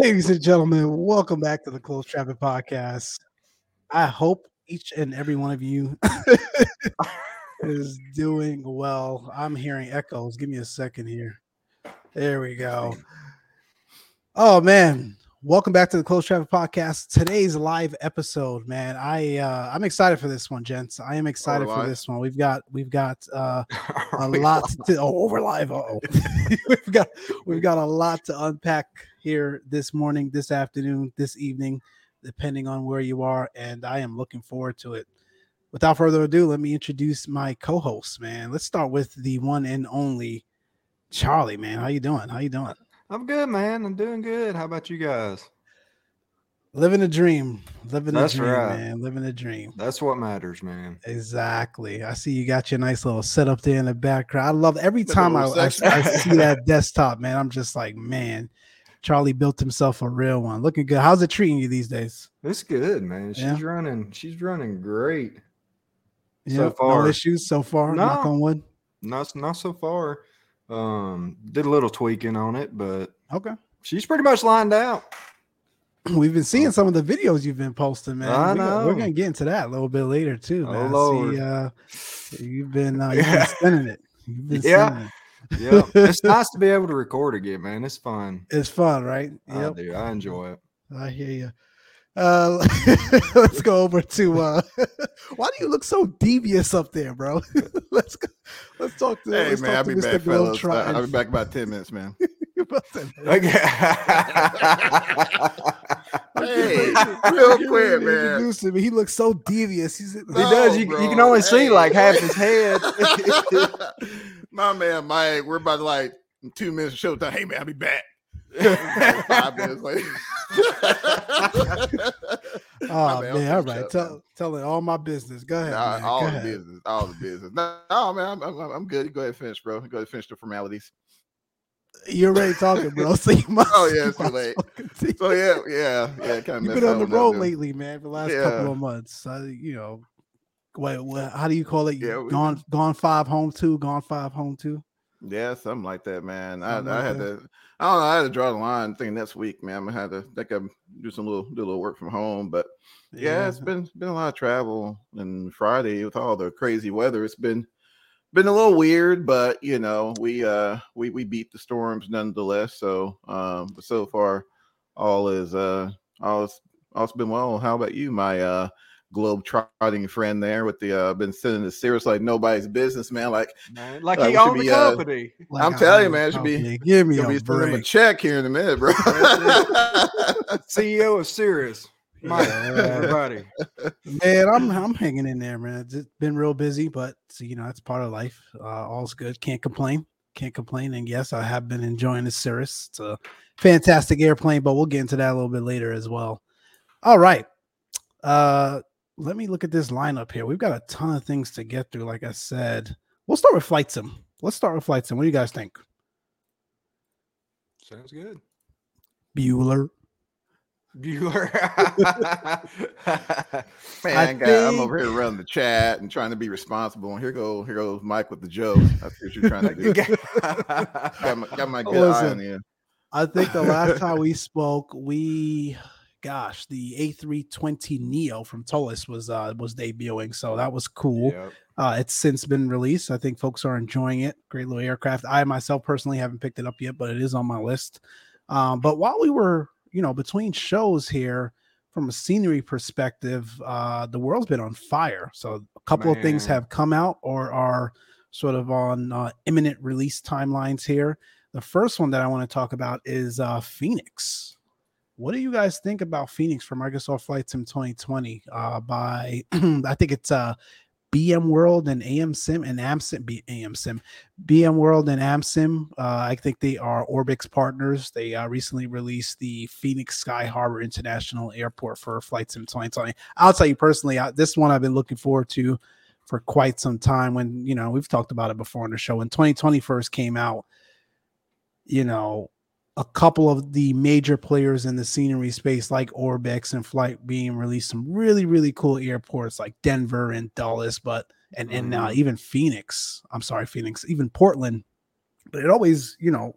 Ladies and gentlemen, welcome back to the Closed Traffic Podcast. I hope each and every one of you is doing well. I'm hearing echoes. Give me a second here. There we go. Oh man, welcome back to the Closed Traffic Podcast. Today's live episode, man. I uh, I'm excited for this one, gents. I am excited for this one. We've got we've got uh, a lot to oh over live. Oh, we've got we've got a lot to unpack here this morning, this afternoon, this evening, depending on where you are, and I am looking forward to it. Without further ado, let me introduce my co-host, man. Let's start with the one and only Charlie, man. How you doing? How you doing? I'm good, man. I'm doing good. How about you guys? Living a dream. Living That's a dream, right. man. Living a dream. That's what matters, man. Exactly. I see you got your nice little setup there in the background. I love every time I, I, I see that desktop, man. I'm just like, man, Charlie built himself a real one. Looking good. How's it treating you these days? It's good, man. She's yeah. running. She's running great. Yeah, so far. No issues so far. No, knock on wood. Not not so far. Um, did a little tweaking on it, but okay. She's pretty much lined out. We've been seeing some of the videos you've been posting, man. I know. We, are gonna get into that a little bit later too, oh, man. Oh, Lord. See, uh, you've been uh, you've been spinning it. Been yeah. It yeah, it's nice to be able to record again, man. It's fun. It's fun, right? Yep. I do. I enjoy it. I hear you. Uh, let's go over to uh, why do you look so devious up there, bro? let's go. Let's talk to. Hey man, I'll be back, fellas. I'll be back about ten minutes, man. okay. hey, real quick, man. Him. He looks so devious. He's, he does. You, you, can only see like half his head my man Mike, we're about to like two minutes of showtime. Hey man, I'll be back. Five minutes later. oh man, man all right. Tell tell it all my business. Go ahead. Nah, all Go the ahead. business. All the business. No, no man, I'm, I'm, I'm good. Go ahead, finish, bro. Go ahead, finish the formalities. You're already talking, bro. So you must. oh yeah, it's too late. So yeah, yeah, yeah. Kind of You've been on the road lately, man, for the last yeah. couple of months. Uh, you know, wait, what, how do you call it? Yeah, gone, gone five, home two, gone five, home two. Yeah, something like that, man. I, I had to, I don't know, I had to draw the line. thing next week, man, I'm gonna have to think I do some little, do a little work from home. But yeah, yeah, it's been been a lot of travel. And Friday with all the crazy weather, it's been been a little weird, but you know, we uh we we beat the storms nonetheless. So um, but so far, all is uh all is all's been well. How about you, my uh globe trotting friend there with the uh been sending the Cirrus like nobody's business, man. Like, man, like he owned the uh, company. Uh, like I'm telling you, man, it should be give me a, be break. a check here in a minute, bro. CEO of Cirrus. Mike, everybody. Man, I'm I'm hanging in there, man. It's been real busy, but you know, it's part of life. Uh, all's good. Can't complain. Can't complain. And yes, I have been enjoying the Cirrus. It's a fantastic airplane, but we'll get into that a little bit later as well. All right. Uh let me look at this lineup here. We've got a ton of things to get through. Like I said, we'll start with flight sim. Let's start with flight sim. What do you guys think? Sounds good. Bueller. Bueller. Man, I think... I'm over here running the chat and trying to be responsible. And here go, here goes Mike with the joke. That's what you're trying to do. got, my, got my good Listen, eye on you. I think the last time we spoke, we gosh, the A320 Neo from ToLiss was uh was debuting, so that was cool. Yep. Uh, it's since been released. I think folks are enjoying it. Great little aircraft. I myself personally haven't picked it up yet, but it is on my list. Um, but while we were, you know, between shows here, from a scenery perspective, uh, the world's been on fire. So a couple Man. of things have come out or are sort of on uh, imminent release timelines here. The first one that I want to talk about is uh, Phoenix. What do you guys think about Phoenix for Microsoft Flight Sim 2020? Uh, by I think it's uh BM World and AM Sim and AmSim, B, AM Sim, BM World and AmSim. Uh, I think they are Orbx partners. They uh, recently released the Phoenix Sky Harbor International Airport for Flight Sim 2020. I'll tell you personally, I, this one I've been looking forward to for quite some time. When you know we've talked about it before on the show. When 2020 first came out, you know a couple of the major players in the scenery space, like Orbx and Flight, being released some really, really cool airports like Denver and Dallas, but and and uh, mm-hmm. even Phoenix. I'm sorry, Phoenix, even Portland. But it always, you know,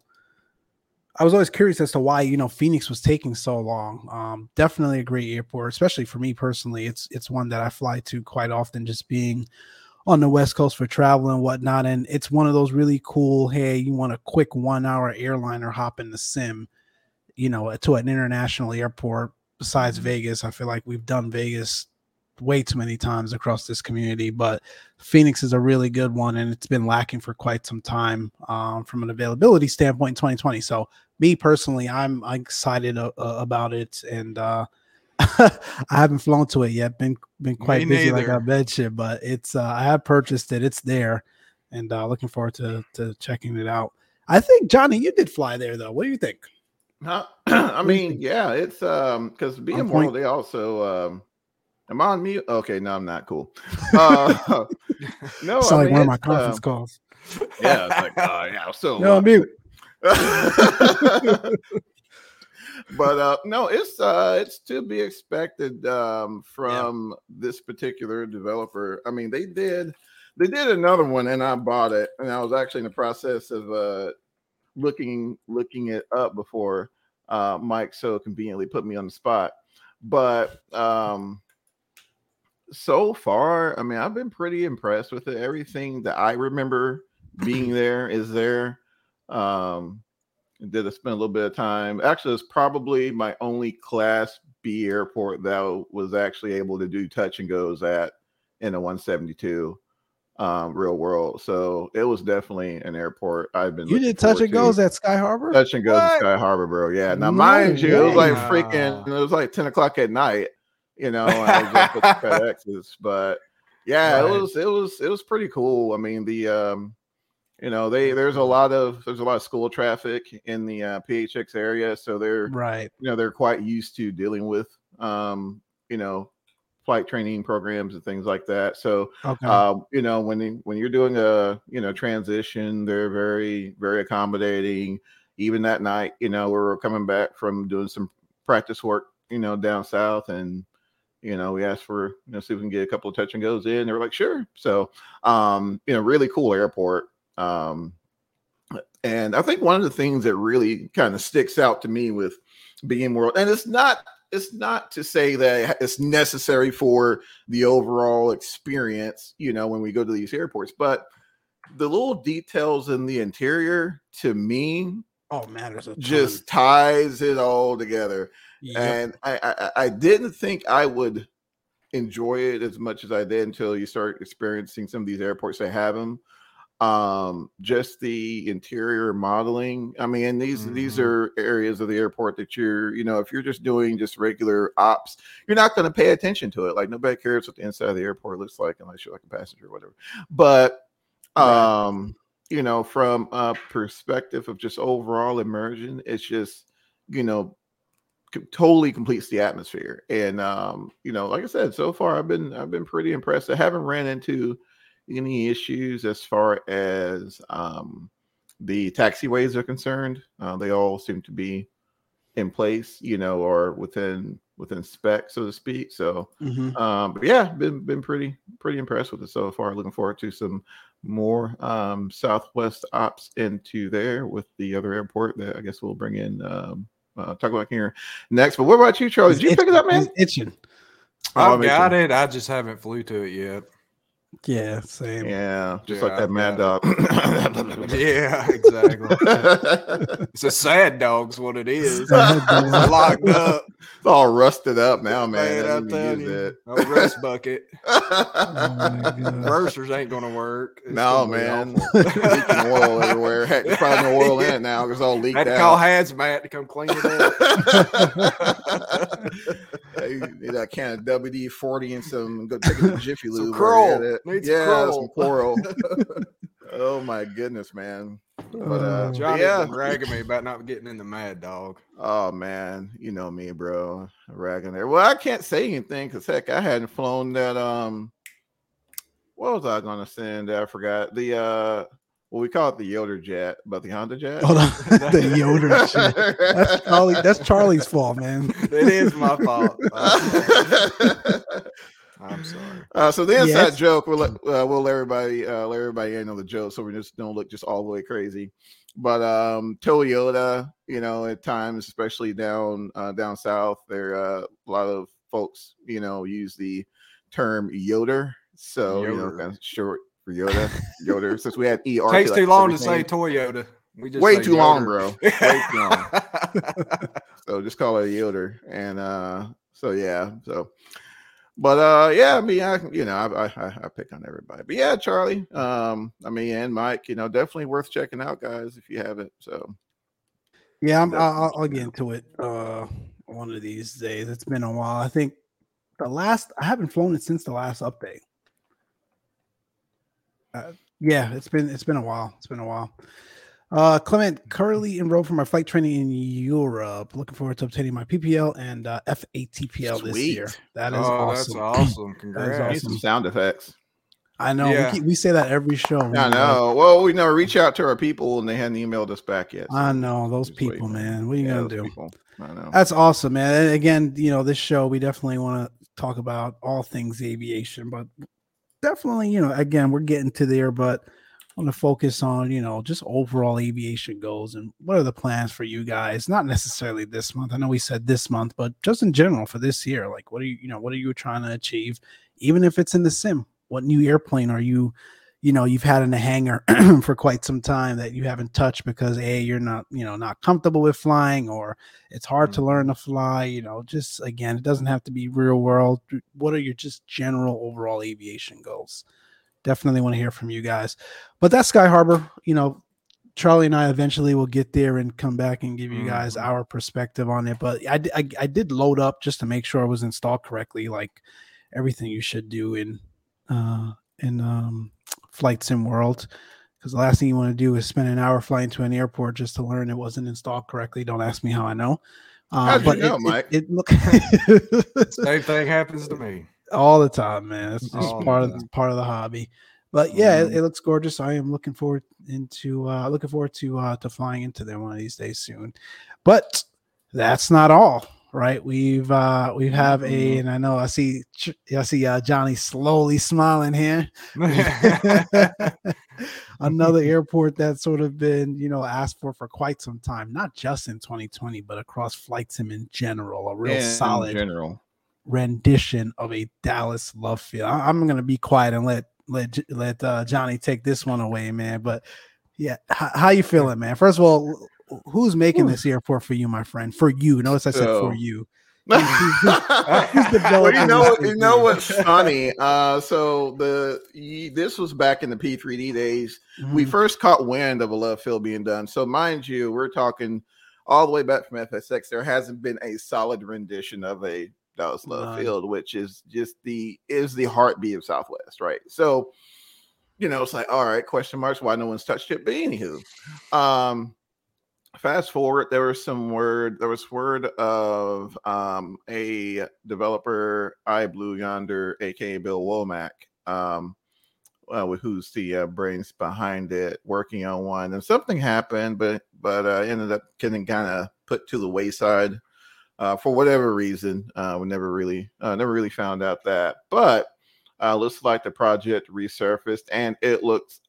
I was always curious as to why you know Phoenix was taking so long. Um, definitely a great airport, especially for me personally. It's it's one that I fly to quite often, just being on the West Coast for travel and whatnot. And it's one of those really cool. Hey, you want a quick one hour airliner hop in the sim, you know, to an international airport. Besides mm-hmm. Vegas, I feel like we've done Vegas way too many times across this community, but Phoenix is a really good one, and it's been lacking for quite some time um, from an availability standpoint in 2020. So, me personally, I'm, excited uh, uh, about it, and uh, I haven't flown to it yet. Been been quite me busy, neither. like I mentioned, but it's uh, I have purchased it. It's there, and uh, looking forward to to checking it out. I think Johnny, you did fly there though. What do you think? I mean, yeah, it's um because being more they also um Am I on mute? Okay, no, I'm not cool. Uh, no, it's like mean, one of my conference uh, calls. Yeah, it's like, uh, yeah, so no, I'm mute. But uh, no, it's uh, it's to be expected um, from yeah. this particular developer. I mean, they did they did another one, and I bought it, and I was actually in the process of uh, looking looking it up before uh, Mike so conveniently put me on the spot. But um, so far, I mean, I've been pretty impressed with it. Everything that I remember being there is there. Um, did I spend a little bit of time? Actually, it's probably my only Class B airport that was actually able to do touch and goes at in a 172 um, real world. So it was definitely an airport I've been. You did touch and goes at Sky Harbor. Touch and goes at Sky Harbor, bro. Yeah. Now, no mind you, it was like freaking. It was like 10 o'clock at night you know, FedExes. But yeah, right. it was it was it was pretty cool. I mean, the um, you know, they there's a lot of there's a lot of school traffic in the uh, PHX area, so they're right. You know, they're quite used to dealing with um, you know, flight training programs and things like that. So, okay. um, you know, when when you're doing a you know transition, they're very very accommodating. Even that night, you know, we were coming back from doing some practice work, you know, down south, and you know, we asked for, you know, see if we can get a couple of touch and goes in. They were like, sure. So, um, you know, really cool airport. Um, and I think one of the things that really kind of sticks out to me with BM World, and it's not, it's not to say that it's necessary for the overall experience, you know, when we go to these airports, but the little details in the interior to me, oh man, just ties it all together. Yep. And I, I, I didn't think I would enjoy it as much as I did until you start experiencing some of these airports that have them. Um, just the interior modeling. I mean, these mm-hmm. these are areas of the airport that you're, you know, if you're just doing just regular ops, you're not going to pay attention to it. Like nobody cares what the inside of the airport looks like unless you're like a passenger or whatever. But um, you know, from a perspective of just overall immersion, it's just, you know, totally completes the atmosphere. And um, you know, like I said, so far I've been I've been pretty impressed. I haven't ran into any issues as far as um, the taxiways are concerned. Uh, they all seem to be in place, you know, or within within spec, so to speak. So, mm-hmm. um, but yeah, been been pretty pretty impressed with it so far. Looking forward to some more um, Southwest ops into there with the other airport that I guess we'll bring in um, uh, talk about here next. But what about you, Charlie? Did you pick it up, man? It's itching. I've got it. I just haven't flew to it yet. Yeah, same. Yeah, just yeah, like that mad dog. yeah, exactly. it's a sad dog's what it is. locked up. It's all rusted up now, man. man I tell you, a rust bucket. oh ain't gonna work. It's no, man. Leaking oil everywhere. Heck, there's probably no oil in it now because all leaked Had to out. call hazmat to come clean it up. you need a can of WD forty and some. Go take it to Jiffy Lube. Some curl. Needs yeah, some coral. oh my goodness, man. But uh Johnny yeah. bragging me about not getting in the mad dog. Oh man, you know me, bro. Ragging there. Well, I can't say anything because heck, I hadn't flown that um what was I gonna send? I forgot. The uh well, we call it the Yoder jet, but the Honda jet. Hold on. the Yoder jet. That's Charlie. That's Charlie's fault, man. it is my fault. I'm sorry. Uh, so the inside yes. joke, we'll let uh, we'll let everybody uh, let everybody in on the joke, so we just don't look just all the way crazy. but um, Toyota, you know, at times, especially down uh, down south, there uh, a lot of folks, you know, use the term Yoder. So Yoder. you know, kind of short for Yoda. Yoder. Since we had ER, takes too long to say Toyota. We just way too Yoder. long, bro. Way too long. so just call it a Yoder, and uh, so yeah, so. But uh, yeah, I mean, I you know, I, I I pick on everybody, but yeah, Charlie, um, I mean, and Mike, you know, definitely worth checking out, guys, if you haven't. So yeah, I'm, I'll, I'll get into it uh one of these days. It's been a while. I think the last I haven't flown it since the last update. Uh, yeah, it's been it's been a while. It's been a while. Uh, Clement currently enrolled for my flight training in Europe. Looking forward to obtaining my PPL and uh, FATPL Sweet. this year. That is oh, awesome. That's awesome. Congrats. That awesome. Some sound effects. I know. Yeah. We, keep, we, say that every show. I know. Well, we never reach out to our people and they hadn't emailed us back yet. So I know those people, man. What are you yeah, gonna do? People. I know. That's awesome, man. And again, you know, this show we definitely want to talk about all things aviation, but definitely, you know, again, we're getting to there, but I want to focus on, you know, just overall aviation goals and what are the plans for you guys? Not necessarily this month. I know we said this month, but just in general for this year, like what are you, you know, what are you trying to achieve? Even if it's in the sim, what new airplane are you you know you've had in the hangar for quite some time that you haven't touched because a you're not you know not comfortable with flying or it's hard mm-hmm. to learn to fly you know just again it doesn't have to be real world what are your just general overall aviation goals definitely want to hear from you guys but that's sky harbor you know charlie and i eventually will get there and come back and give you guys mm-hmm. our perspective on it but I, I i did load up just to make sure i was installed correctly like everything you should do in uh in um flight sim world because the last thing you want to do is spend an hour flying to an airport just to learn it wasn't installed correctly. Don't ask me how I know. Uh, but you know, it, Mike? It, it look same thing happens to me all the time, man. It's just all part of the, part of the hobby. But yeah, mm-hmm. it, it, looks gorgeous. I am looking forward into uh, looking forward to uh, to flying into there one of these days soon. But that's not all right? We've uh we have a, mm-hmm. and I know I see I see uh, Johnny slowly smiling here. Another airport that's sort of been you know asked for for quite some time, not just in 2020, but across flight sim in general. A real solid general rendition of a Dallas Love Field. I, am gonna be quiet and let let let uh, Johnny take this one away, man. But yeah, how, how you feeling, man? First of all, who's making Ooh. this airport for you, my friend? For you. Notice I said so. for you. well, you know, you know what's funny? Uh, so the this was back in the P3D days. Mm-hmm. We first caught wind of a love field being done. So mind you, we're talking all the way back from FSX. There hasn't been a solid rendition of a Dallas Love Field, which is just the is the heartbeat of Southwest, right? So, you know, it's like, all right, question marks, why no one's touched it. But anywho, um, fast forward there was some word there was word of um, a developer i blue yonder aka bill womack um, uh, who's the uh, brains behind it working on one and something happened but but uh, ended up getting kind of put to the wayside uh, for whatever reason uh, we never really uh, never really found out that but uh, looks like the project resurfaced and it looks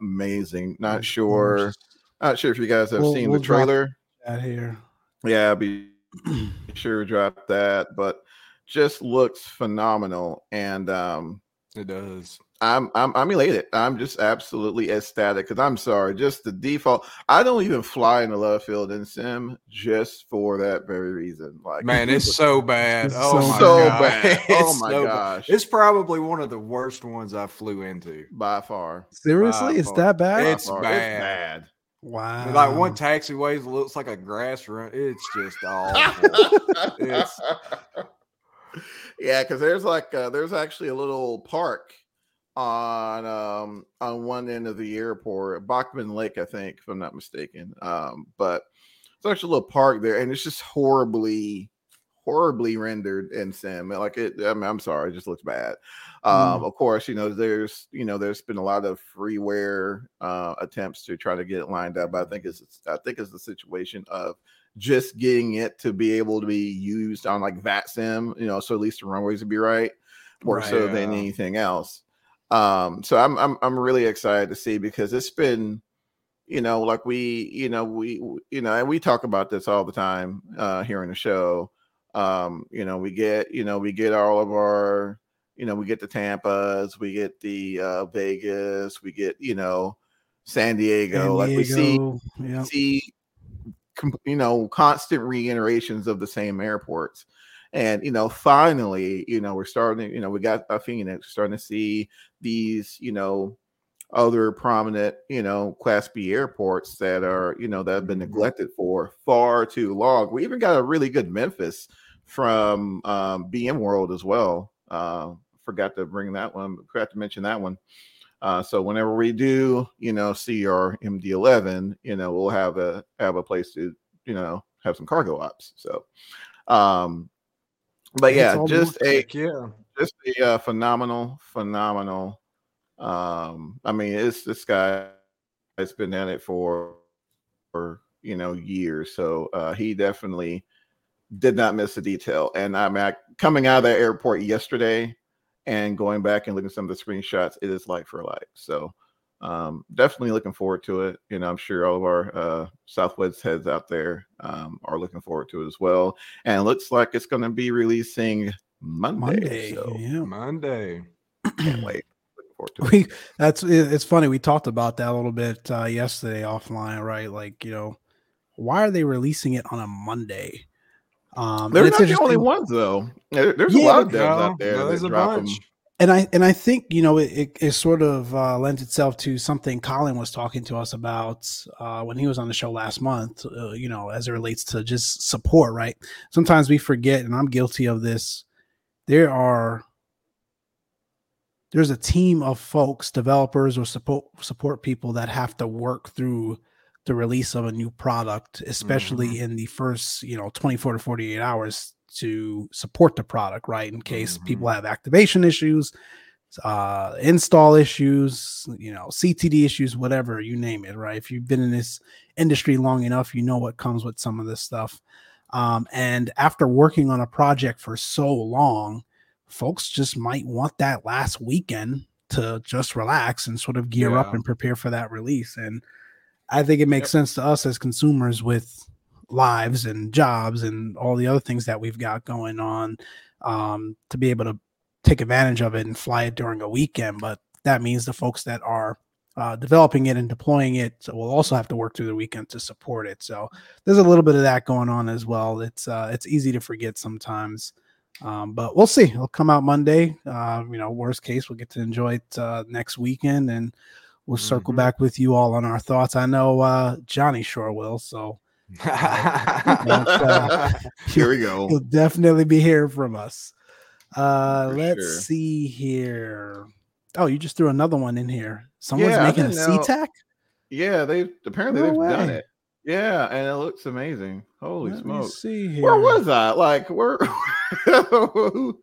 amazing not sure not sure if you guys have we'll, seen we'll the trailer. Out here. Yeah, be sure drop that, but just looks phenomenal. And um it does. I'm I'm I'm elated. I'm just absolutely ecstatic because I'm sorry, just the default. I don't even fly in the love field in sim just for that very reason. Like, man, it's so bad. oh my so God. bad. oh my so gosh, bad. it's probably one of the worst ones I flew into by far. Seriously, by it's far. that bad. It's bad. It's bad. Wow. Like one taxiway looks like a grass run. It's just awful. it's yeah, because there's like uh, there's actually a little park on um on one end of the airport, Bachman Lake, I think, if I'm not mistaken. Um, but it's actually a little park there, and it's just horribly horribly rendered in sim. Like it, I mean, I'm sorry, it just looks bad. Um, mm. Of course, you know, there's you know, there's been a lot of freeware uh, attempts to try to get it lined up. But I think it's I think it's the situation of just getting it to be able to be used on like VATSIM, you know, so at least the runways would be right, more right, so yeah. than anything else. Um, so I'm I'm I'm really excited to see because it's been you know, like we, you know, we, you know, and we talk about this all the time uh, here in the show. Um, you know, we get, you know, we get all of our, you know, we get the Tampa's, we get the uh, Vegas, we get, you know, San Diego. San Diego like we see, yeah. see, you know, constant reiterations of the same airports. And you know, finally, you know, we're starting. You know, we got a Phoenix starting to see these, you know, other prominent, you know, Class B airports that are, you know, that have been mm-hmm. neglected for far too long. We even got a really good Memphis from um, BM World as well. Uh, forgot to bring that one. Forgot to mention that one. Uh, so whenever we do, you know, see our MD11, you know, we'll have a have a place to, you know, have some cargo ops. So, um, but yeah, just a yeah, just a uh, phenomenal, phenomenal um, I mean, it's this guy has been at it for, for you know years, so uh, he definitely did not miss a detail. And I'm at, coming out of that airport yesterday and going back and looking at some of the screenshots. It is like for like, so um, definitely looking forward to it. You know, I'm sure all of our uh, Southwest heads out there um, are looking forward to it as well. And it looks like it's going to be releasing Monday. Monday, so. yeah, Monday. Can't wait forward to. We that's it's funny. We talked about that a little bit uh, yesterday offline, right? Like you know, why are they releasing it on a Monday? Um, They're not the only ones though. there's yeah, a lot of devs out there. No, there's a bunch. Them. And I and I think you know it, it, it sort of uh, lends itself to something Colin was talking to us about uh, when he was on the show last month. Uh, you know, as it relates to just support, right? Sometimes we forget, and I'm guilty of this. There are there's a team of folks, developers or support support people that have to work through the release of a new product, especially mm-hmm. in the first, you know, 24 to 48 hours to support the product, right? In case mm-hmm. people have activation issues, uh, install issues, you know, CTD issues, whatever you name it, right? If you've been in this industry long enough, you know what comes with some of this stuff. Um, and after working on a project for so long, folks just might want that last weekend to just relax and sort of gear yeah. up and prepare for that release. And I think it makes yep. sense to us as consumers with lives and jobs and all the other things that we've got going on um, to be able to take advantage of it and fly it during a weekend. But that means the folks that are uh, developing it and deploying it will also have to work through the weekend to support it. So there's a little bit of that going on as well. It's uh, it's easy to forget sometimes. Um, but we'll see. It'll come out Monday. Uh, you know, worst case, we'll get to enjoy it uh, next weekend, and we'll circle mm-hmm. back with you all on our thoughts. I know uh, Johnny sure will. So uh, here we go. He'll definitely be hearing from us. Uh, let's sure. see here. Oh, you just threw another one in here. Someone's yeah, making a SeaTac. Yeah, they apparently no they've way. done it. Yeah, and it looks amazing. Holy Let smoke! See here. Where was I? Like where? who,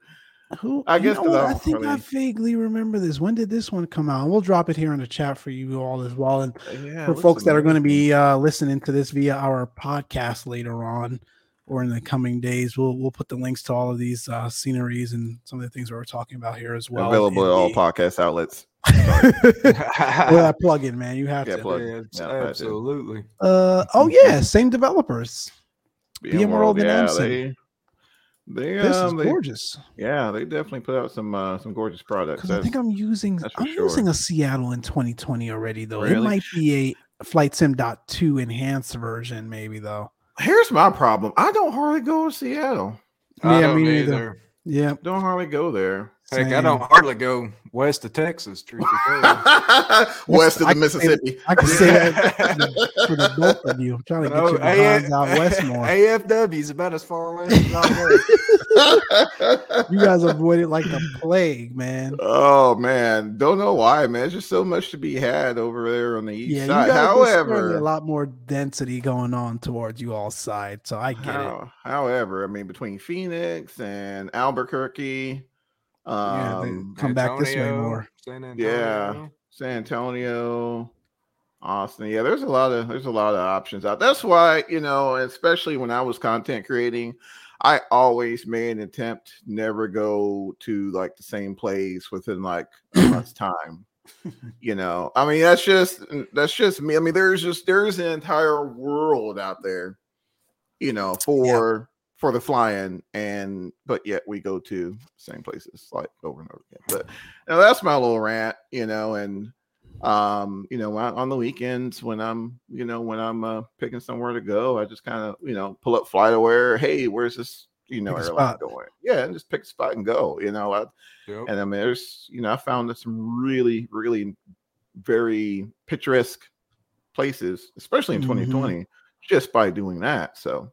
who? I guess I think I vaguely remember this. When did this one come out? We'll drop it here in the chat for you all as well, and uh, yeah, for folks amazing. that are going to be uh, listening to this via our podcast later on or in the coming days. We'll we'll put the links to all of these uh, sceneries and some of the things we're talking about here as well. Available at all podcast outlets. well, that plug-in, man. You have yeah, to. Plug. Yeah, absolutely. Uh oh yeah, same developers. BM World and yeah, they, they, this um, is gorgeous. yeah, they definitely put out some uh, some gorgeous products. I think I'm using I'm sure. using a Seattle in 2020 already though. Really? It might be a Flight Sim .2 enhanced version, maybe though. Here's my problem. I don't hardly go to Seattle. Yeah, me neither. Yeah, don't hardly go there. Heck, I don't hardly go west of Texas. Truth west of the Mississippi. I can say that for the both of you. I'm trying to get oh, you AF, out west more. AFW is about as far away as I You guys avoid it like the plague, man. Oh man, don't know why, man. There's just so much to be had over there on the east yeah, side. However, a lot more density going on towards you all side, so I get how, it. However, I mean between Phoenix and Albuquerque yeah, um, come Antonio, back this way more. San yeah, San Antonio, Austin. Yeah, there's a lot of there's a lot of options out. That's why you know, especially when I was content creating, I always made an attempt never go to like the same place within like a month's time. you know, I mean, that's just that's just me. I mean, there's just there's an entire world out there, you know, for yeah. For the flying, and but yet we go to same places like over and over again. But you know, that's my little rant, you know, and um, you know, on the weekends when I'm, you know, when I'm uh, picking somewhere to go, I just kind of, you know, pull up flight FlightAware. Hey, where's this you know, airline going. Yeah, and just pick a spot and go. You know, I, yep. and I mean, there's you know, I found some really, really very picturesque places, especially in mm-hmm. 2020, just by doing that. So,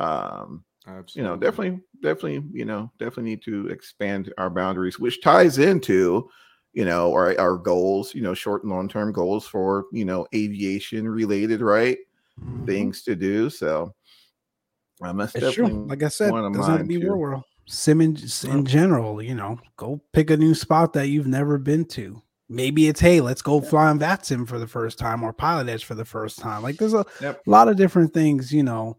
um, Absolutely. you know, definitely, definitely, you know, definitely need to expand our boundaries, which ties into you know our, our goals you know short and long term goals for you know aviation related right mm-hmm. things to do so well, that's it's true. Like I said, doesn't have to be War World. Simmons in general, you know, go pick a new spot that you've never been to. Maybe it's hey, let's go fly on VATSIM for the first time or Pilot Edge for the first time. Like there's a yep. lot of different things, you know,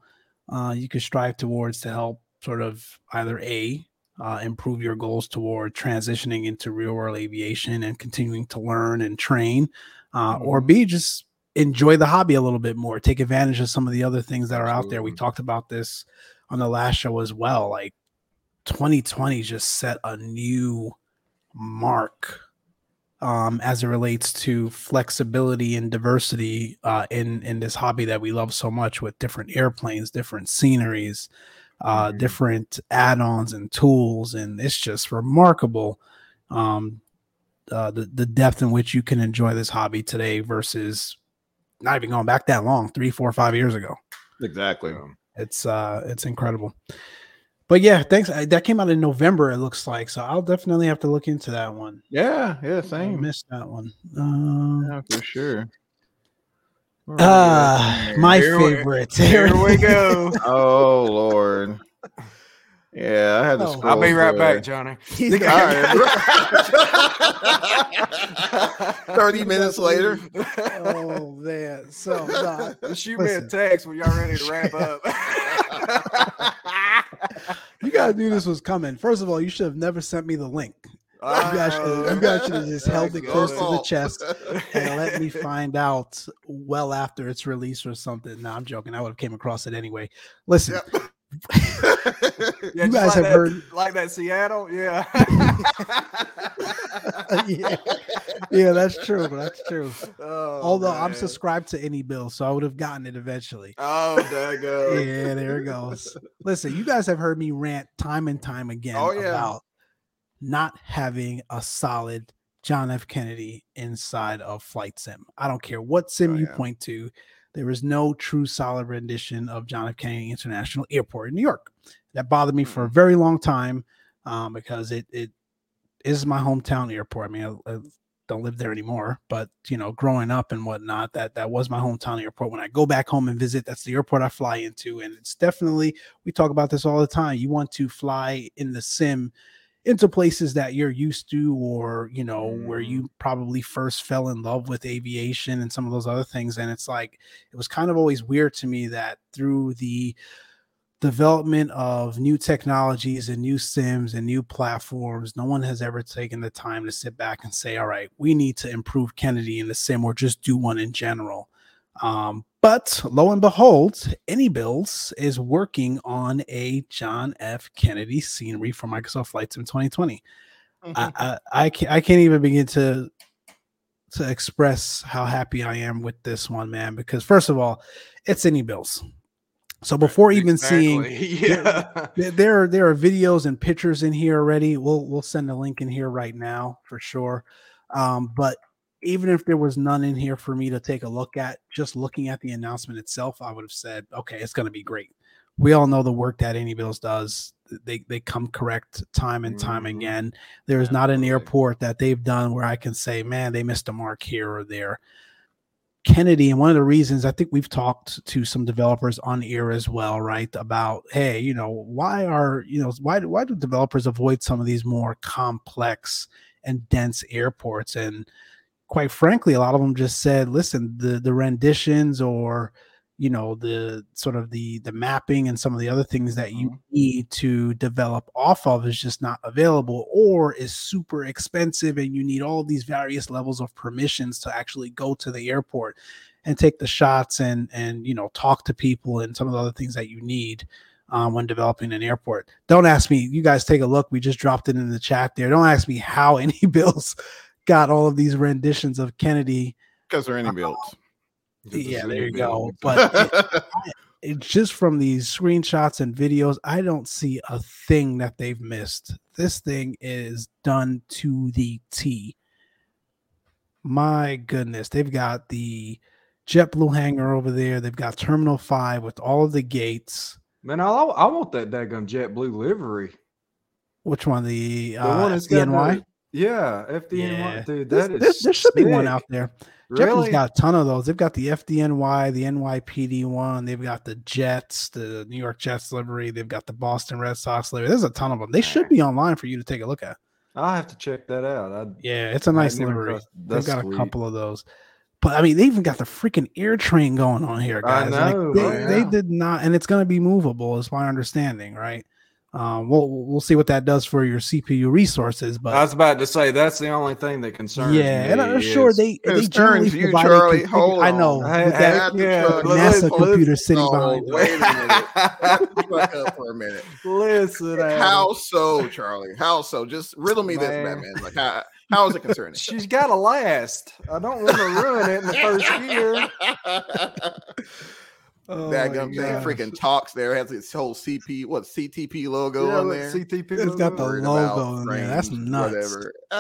uh, you could strive towards to help sort of either a uh, improve your goals toward transitioning into real world aviation and continuing to learn and train, uh, mm-hmm. or b just enjoy the hobby a little bit more, take advantage of some of the other things that are out there. We talked about this on the last show as well. Like 2020 just set a new mark um, as it relates to flexibility and diversity uh, in in this hobby that we love so much with different airplanes, different sceneries, uh, mm-hmm. different add-ons and tools, and it's just remarkable um, uh, the the depth in which you can enjoy this hobby today versus not even going back that long, three, four, five years ago. Exactly. It's uh it's incredible. But yeah, thanks. That came out in November, it looks like. So I'll definitely have to look into that one. Yeah, yeah, same. I missed that one. Uh, yeah, for sure. Ah, uh, my here favorite. We, here we go. oh Lord. Yeah, I had to. Oh, I'll be right back, Johnny. He's Thirty minutes later. Oh man! So uh, shoot me a text when y'all ready to wrap up. You guys knew this was coming. First of all, you should have never sent me the link. you guys should have just held it close to the chest and let me find out well after its release or something. No, I'm joking. I would have came across it anyway. Listen, yep. yeah, you guys like have that, heard like that Seattle, yeah. yeah, yeah, that's true. That's true. Oh, Although man. I'm subscribed to iniBuild, so I would have gotten it eventually. Oh, there go. yeah, there it goes. Listen, you guys have heard me rant time and time again oh, yeah. about not having a solid John F. Kennedy inside of flight sim. I don't care what sim oh, you yeah. point to. There is no true solid rendition of John F. Kennedy International Airport in New York. That bothered me for a mm. very long time um, because it it is my hometown airport. I mean, I, I, don't live there anymore, but you know, growing up and whatnot, that that was my hometown airport. When I go back home and visit, that's the airport I fly into, and it's definitely we talk about this all the time. You want to fly in the sim into places that you're used to or you know where mm-hmm. you probably first fell in love with aviation and some of those other things and it's like it was kind of always weird to me that through the development of new technologies and new sims and new platforms no one has ever taken the time to sit back and say all right we need to improve kennedy in the sim or just do one in general um, but lo and behold, iniBuilds is working on a John F. Kennedy scenery for Microsoft Flight Sim 2020. Mm-hmm. I, I, I, can't, I can't even begin to to express how happy I am with this one, man. Because first of all, it's iniBuilds. So before even seeing, yeah. there, there, are there are videos and pictures in here already. We'll we'll send a link in here right now for sure. Um, but even if there was none in here for me to take a look at, just looking at the announcement itself, I would have said, okay, it's going to be great. We all know the work that iniBuilds does. They they come correct time and time mm-hmm. again. There is not an airport that they've done where I can say, man, they missed a mark here or there. Kennedy, and one of the reasons I think we've talked to some developers on air as well, right? About hey, you know, why are you know why why do developers avoid some of these more complex and dense airports? And quite frankly, a lot of them just said, listen, the the renditions or you know the sort of the the mapping and some of the other things that you mm-hmm. need to develop off of is just not available or is super expensive and you need all these various levels of permissions to actually go to the airport and take the shots and and you know talk to people and some of the other things that you need um, when developing an airport. Don't ask me. You guys take a look. We just dropped it in the chat there. Don't ask me how any bills got all of these renditions of Kennedy because they're any uh, bills. yeah, there you go. But it, it, just from these screenshots and videos, I don't see a thing that they've missed. This thing is done to the T. My goodness, they've got the JetBlue hangar over there. They've got Terminal Five with all of the gates. Man, I, I want that daggum JetBlue livery. Which one? The, the uh, one FDNY? The, yeah, FDNY, yeah. dude. That this, is there should be one out there. Really? JetBlue's got a ton of those. They've got the FDNY, the NYPD one. They've got the Jets, the New York Jets livery. They've got the Boston Red Sox livery. There's a ton of them. They should be online for you to take a look at. I'll have to check that out. I'd, yeah, it's a nice livery. They've got sweet. a couple of those. But I mean, they even got the freaking air train going on here, guys. Know, like they, they, did not, and it's going to be movable, is my understanding, right? Um, we'll we'll see what that does for your CPU resources. But I was about to say that's the only thing that concerns. Yeah, me and I'm sure they they generally you, Charlie. Hold I know I, that yeah, NASA computer sitting oh, behind. Wait a minute, back up for a minute. Listen, how so, Charlie? How so? Just riddle me man. this, Batman. Like how how is it concerning? She's got to last. I don't want to ruin it in the first year. Oh that gum thing freaking talks there. It has its whole CP, what CTP logo yeah, on there. CTP. It's got the logo in there. That's nuts. Whatever.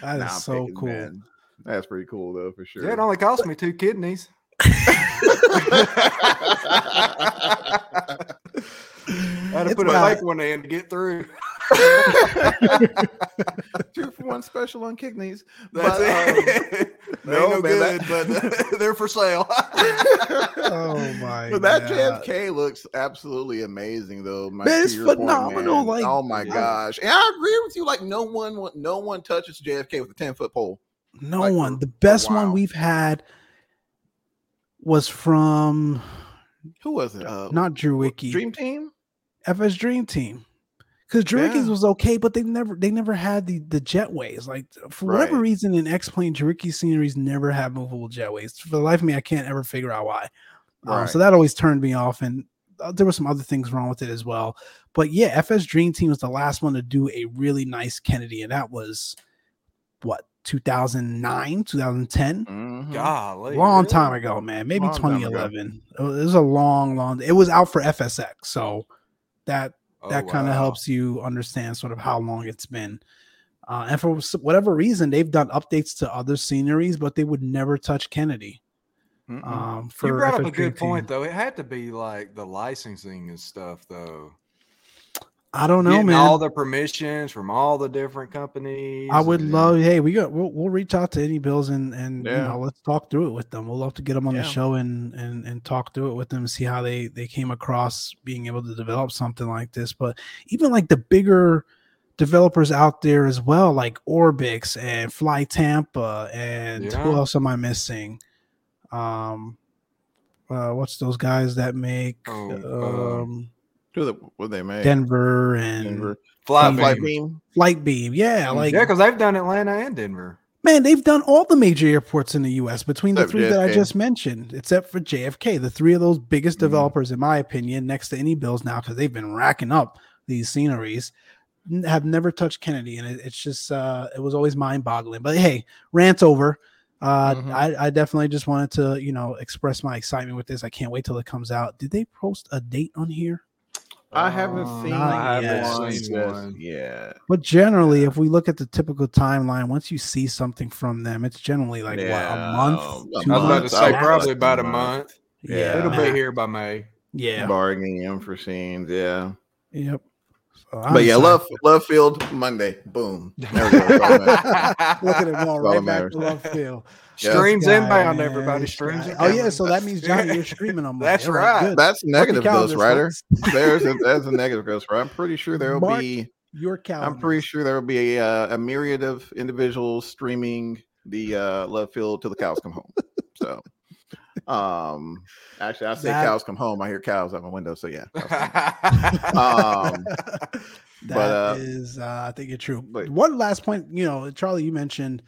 that is so picking, cool. Man. That's pretty cool though, for sure. Yeah, it only cost me two kidneys. I had to it's put a fake one in to get through. Two for one special on kidneys. That's but, it. Um, no, no good, that... but they're for sale. oh my! But that God. JFK looks absolutely amazing, though. My, it's phenomenal. Point, like, oh my gosh! And I agree with you. Like, no one, no one touches JFK with a ten foot pole. No like, one. The best wow. one we've had was from who was it? Uh, Not Drzewiecki. Dream Team. FS Dream Team because Drzewiecki's yeah. was okay, but they never they never had the the jetways. Like for right. whatever reason, in X Plane, Drewicki sceneries never have movable jetways. For the life of me, I can't ever figure out why. Um, right. Um, so that always turned me off, and uh, there were some other things wrong with it as well. But yeah, FS Dream Team was the last one to do a really nice Kennedy, and that was what 2009 2010 mm-hmm. Golly, long really? time ago man maybe long 2011 it was a long long it was out for fsx so that that oh, kind of helps you understand sort of how long it's been. Uh, and for whatever reason, they've done updates to other sceneries, but they would never touch Kennedy. Um, you brought up a good point, though. It had to be like the licensing and stuff, though. I don't know, man. All the permissions from all the different companies. I would love. Hey, we got. We'll, we'll reach out to iniBuilds and and yeah. you know let's talk through it with them. We'll love to get them on yeah. the show and and and talk through it with them. See how they they came across being able to develop something like this. But even like the bigger developers out there as well, like Orbx and Fly Tampa and yeah. who else am I missing? Um, uh, what's those guys that make? Oh, um, who the, what they make? Denver and Denver. Fly, Flight Beam. Flight Beam, yeah, mm, like yeah, because they've done Atlanta and Denver. Man, they've done all the major airports in the U.S. between except the three JFK. that I just mentioned, except for JFK. The three of those biggest mm developers, in my opinion, next to iniBuilds now, because they've been racking up these sceneries, have never touched Kennedy, and it, it's just uh, it was always mind boggling. But hey, rant over. Uh, mm-hmm. I, I definitely just wanted to you know express my excitement with this. I can't wait till it comes out. Did they post a date on here? I haven't uh, seen. I haven't seen one. Yeah, but generally, if we look at the typical timeline, once you see something from them, it's generally like yeah. what a month. I was about to say probably about a month. Yeah, yeah. it'll be here by May. Yeah, bargaining unforeseen. Yeah. Yep. So but yeah, love love field Monday. Boom. There we go. Look at it all right back to love field. Streams guy, inbound, man. everybody. Streams. Oh yeah, so that means Johnny, you're streaming on. That's right. Good. That's negative ghostwriter. There's a, there's a negative ghostwriter. I'm pretty sure there will be your calendar. I'm pretty sure there will be a, uh, a myriad of individuals streaming the uh, love field till the cows come home. So Um, actually, I say that, cows come home. I hear cows out my window. So yeah. um, that but, uh, is, uh, I think you're true. But one last point, you know, Charlie, you mentioned,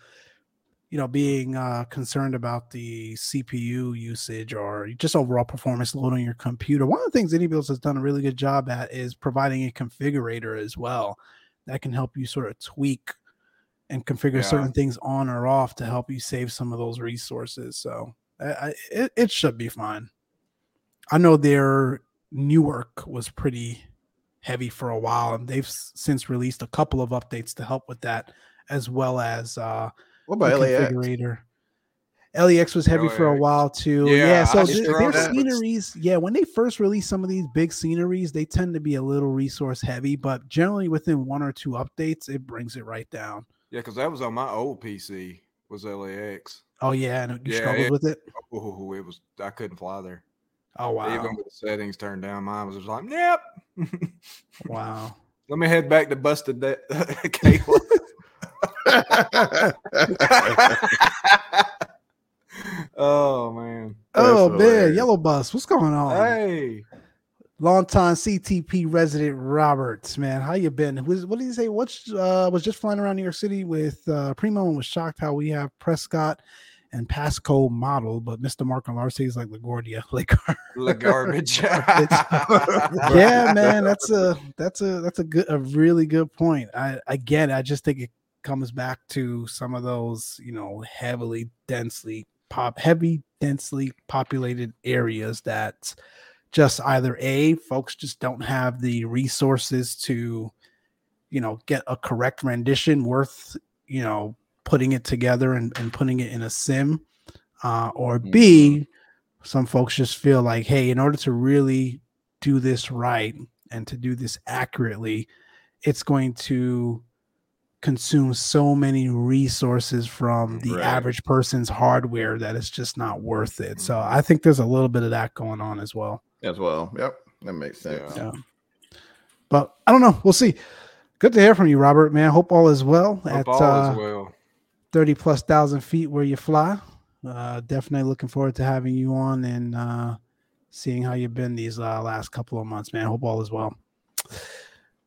you know, being uh, concerned about the CPU usage or just overall performance load on your computer. One of the things iniBuilds has done a really good job at is providing a configurator as well that can help you sort of tweak and configure yeah. certain things on or off to help you save some of those resources. So I, it, it should be fine. I know their Newark was pretty heavy for a while, and they've since released a couple of updates to help with that, as well as uh, what about LAX? configurator. LAX was heavy LAX. for a while too. Yeah, yeah so their sceneries, yeah, when they first release some of these big sceneries, they tend to be a little resource heavy, but generally within one or two updates, it brings it right down. Yeah, because that was on my old PC was LAX. Oh yeah, and you yeah, struggled it, with it. Oh, it was I couldn't fly there. Oh wow! Even with the settings turned down, mine was just like, "Yep." wow. Let me head back to busted that cable. oh man. Oh man, Yellow Bus, what's going on? Hey. Longtime CTP resident Roberts, man, how you been? Was, what did he say? What's uh, was just flying around New York City with uh, Primo and was shocked how we have Prescott and Pasco model, but Mr. Mark and Larcy is like LaGuardia, like the garbage. yeah, man, that's a that's a that's a good a really good point. I again, I just think it comes back to some of those you know heavily densely pop heavy densely populated areas that just either a folks just don't have the resources to you know get a correct rendition worth you know putting it together and, and putting it in a sim uh, or b mm-hmm. some folks just feel like hey in order to really do this right and to do this accurately it's going to consume so many resources from the right. average person's hardware that it's just not worth it so mm-hmm. i think there's a little bit of that going on as well as well. Yep, that makes sense. Yeah. But I don't know. We'll see. Good to hear from you, Robert. Man, hope all is well hope at all uh, is well. Thirty plus thousand feet where you fly. Uh, definitely looking forward to having you on and uh, seeing how you've been these uh, last couple of months, man. Hope all is well.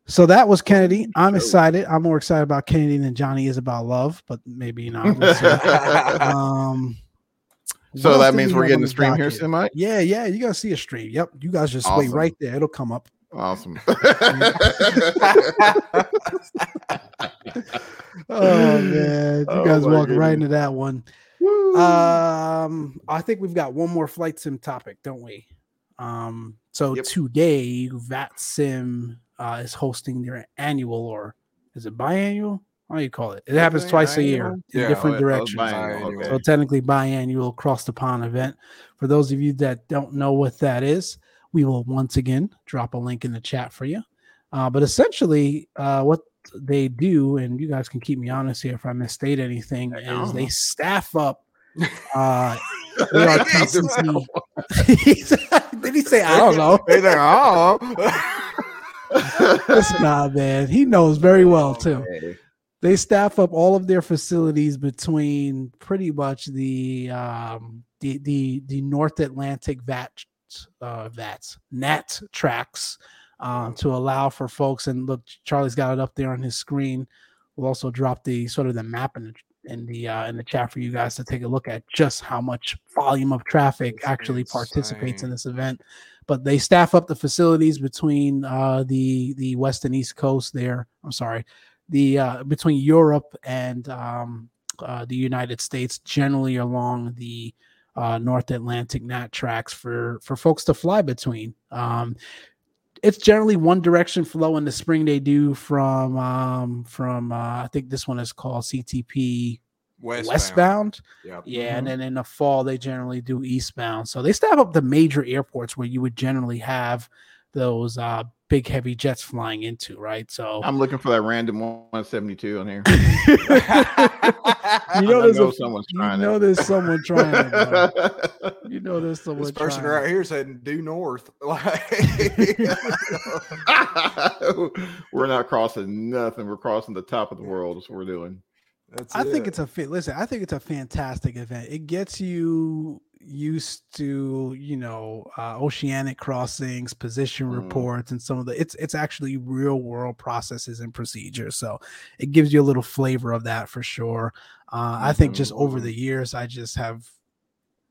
So that was Kennedy. I'm excited. I'm more excited about Kennedy than Johnny is about love, but maybe not. um, so that means we're getting the stream here soon, Mike. Yeah, yeah. You gotta see a stream. Yep. You guys just awesome. wait right there. It'll come up. Awesome. oh man, you oh, guys walk right into that one. Woo. Um, I think we've got one more flight sim topic, don't we? Um, so yep. today VATSIM uh, is hosting their annual or is it biannual? How do you call it? It happens twice a year in yeah, different oh, directions. Okay. So technically biannual across the pond event. For those of you that don't know what that is, we will once again drop a link in the chat for you. Uh, but essentially, uh, what they do, and you guys can keep me honest here if I misstate anything, is they staff up. Uh, Did he say I don't know? They say, oh. Listen, nah, man, he knows very well too they staff up all of their facilities between pretty much the um, the the the North Atlantic VAT uh, VATs NAT tracks um, to allow for folks. And look, Charlie's got it up there on his screen. We'll also drop the sort of the map in the in the uh, in the chat for you guys to take a look at just how much volume of traffic actually insane. participates in this event. But they staff up the facilities between uh, the the west and east coast. There, I'm sorry, the uh, between Europe and um, uh, the United States, generally along the uh, North Atlantic NAT tracks for for folks to fly between. Um, it's generally one direction flow in the spring. They do from um, from uh, I think this one is called CTP westbound. westbound. Yep. Yeah, mm-hmm. and then in the fall they generally do eastbound. So they staff up the major airports where you would generally have those uh, big heavy jets flying into, right? So I'm looking for that random 172 on here. you know, there's know a, someone's trying. You know, there's someone trying. It, you know, there's someone. This person trying. right here said due north. we're not crossing nothing. We're crossing the top of the world. That's what we're doing. That's I it. think it's a fit. Listen, I think it's a fantastic event. It gets you used to, you know, uh, oceanic crossings, position mm. reports, and some of the it's it's actually real world processes and procedures. So it gives you a little flavor of that for sure. Uh, I think just over the mm-hmm. years, I just have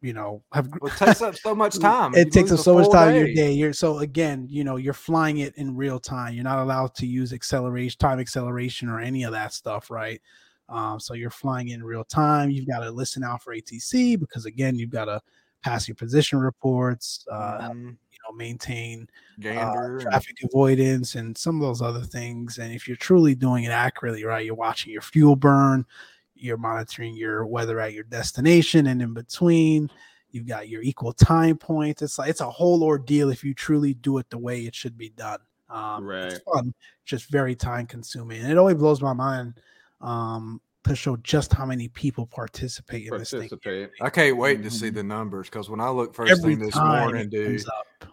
you know have well, it takes up so much time it you takes up so much time day. your day you're so again you know you're flying it in real time you're not allowed to use acceleration time acceleration or any of that stuff right um, so you're flying in real time. You've got to listen out for atc because again you've got to pass your position reports uh, mm-hmm. you know maintain uh, traffic avoidance and some of those other things. And if you're truly doing it accurately right you're watching your fuel burn you're monitoring your weather at your destination and in between. You've got your equal time points. It's like it's a whole ordeal if you truly do it the way it should be done. Um right. it's fun just very time consuming. And it always blows my mind um to show just how many people participate in participate. this thing. I can't wait to see mm-hmm. the numbers because when I look first Every thing this morning, dude,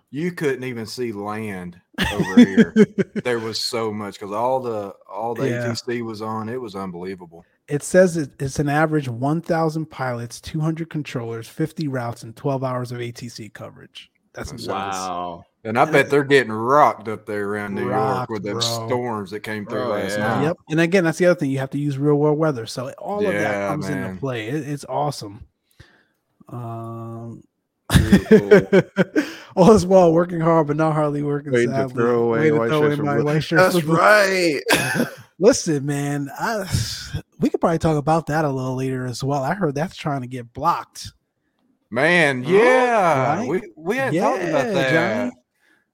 you couldn't even see land over here. there was so much because all the all the yeah. ATC was on. It was unbelievable it says it's an average 1,000 pilots, 200 controllers, 50 routes, and 12 hours of ATC coverage. That's wow. And I bet they're getting rocked up there around New rocked, York with them storms that came through oh, last yeah. night. Yep. And again, that's the other thing. You have to use real world weather. So all of that comes man. into play. It, it's awesome. Um, all is well, working hard, but not hardly working. Wait to throw away white throw in my white shirt. That's right. Listen, man, I, we could probably talk about that a little later as well. I heard that's trying to get blocked. Man, yeah, right? we we had yeah, talked about that. Johnny.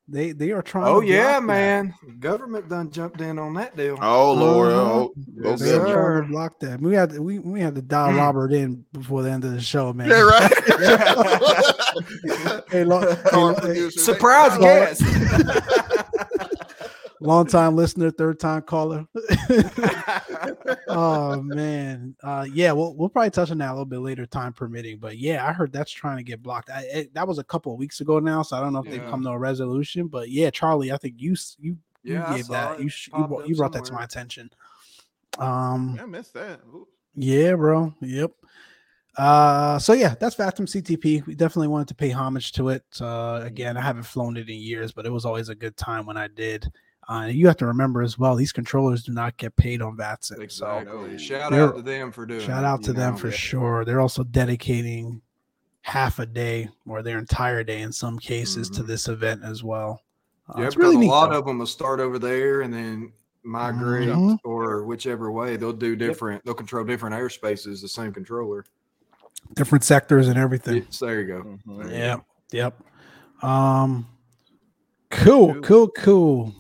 They they are trying. Oh yeah, man! That. Government done jumped in on that deal. Oh lord! Uh-huh. Oh, yes, they are trying to block that. We had to, we we had to dial mm. Robert in before the end of the show, man. Yeah, right. hey, lo- hey, surprise guest long time listener, third time caller. oh man, uh, yeah, we'll we'll probably touch on that a little bit later, time permitting. But yeah, I heard that's trying to get blocked. I, it, that was a couple of weeks ago now, so I don't know if yeah. they've come to a resolution. But yeah, Charlie, I think you you yeah, you gave that you you, you brought that to my attention. Um, yeah, I missed that. Ooh. Yeah, bro. Yep. Uh, so yeah, that's Fathom CTP. We definitely wanted to pay homage to it. Uh, again, I haven't flown it in years, but it was always a good time when I did. Uh, you have to remember as well, these controllers do not get paid on VATSIM. Exactly. So shout out to them for doing. Shout out to them know, for yeah. sure. They're also dedicating half a day or their entire day in some cases mm-hmm. to this event as well. Uh, yeah, really a lot though. of them will start over there and then migrate mm-hmm. or whichever way they'll do different. Yep. They'll control different airspaces. The same controller, different sectors and everything. It's, there you go. Mm-hmm. Yep. Yep. Um. Cool. Cool. Cool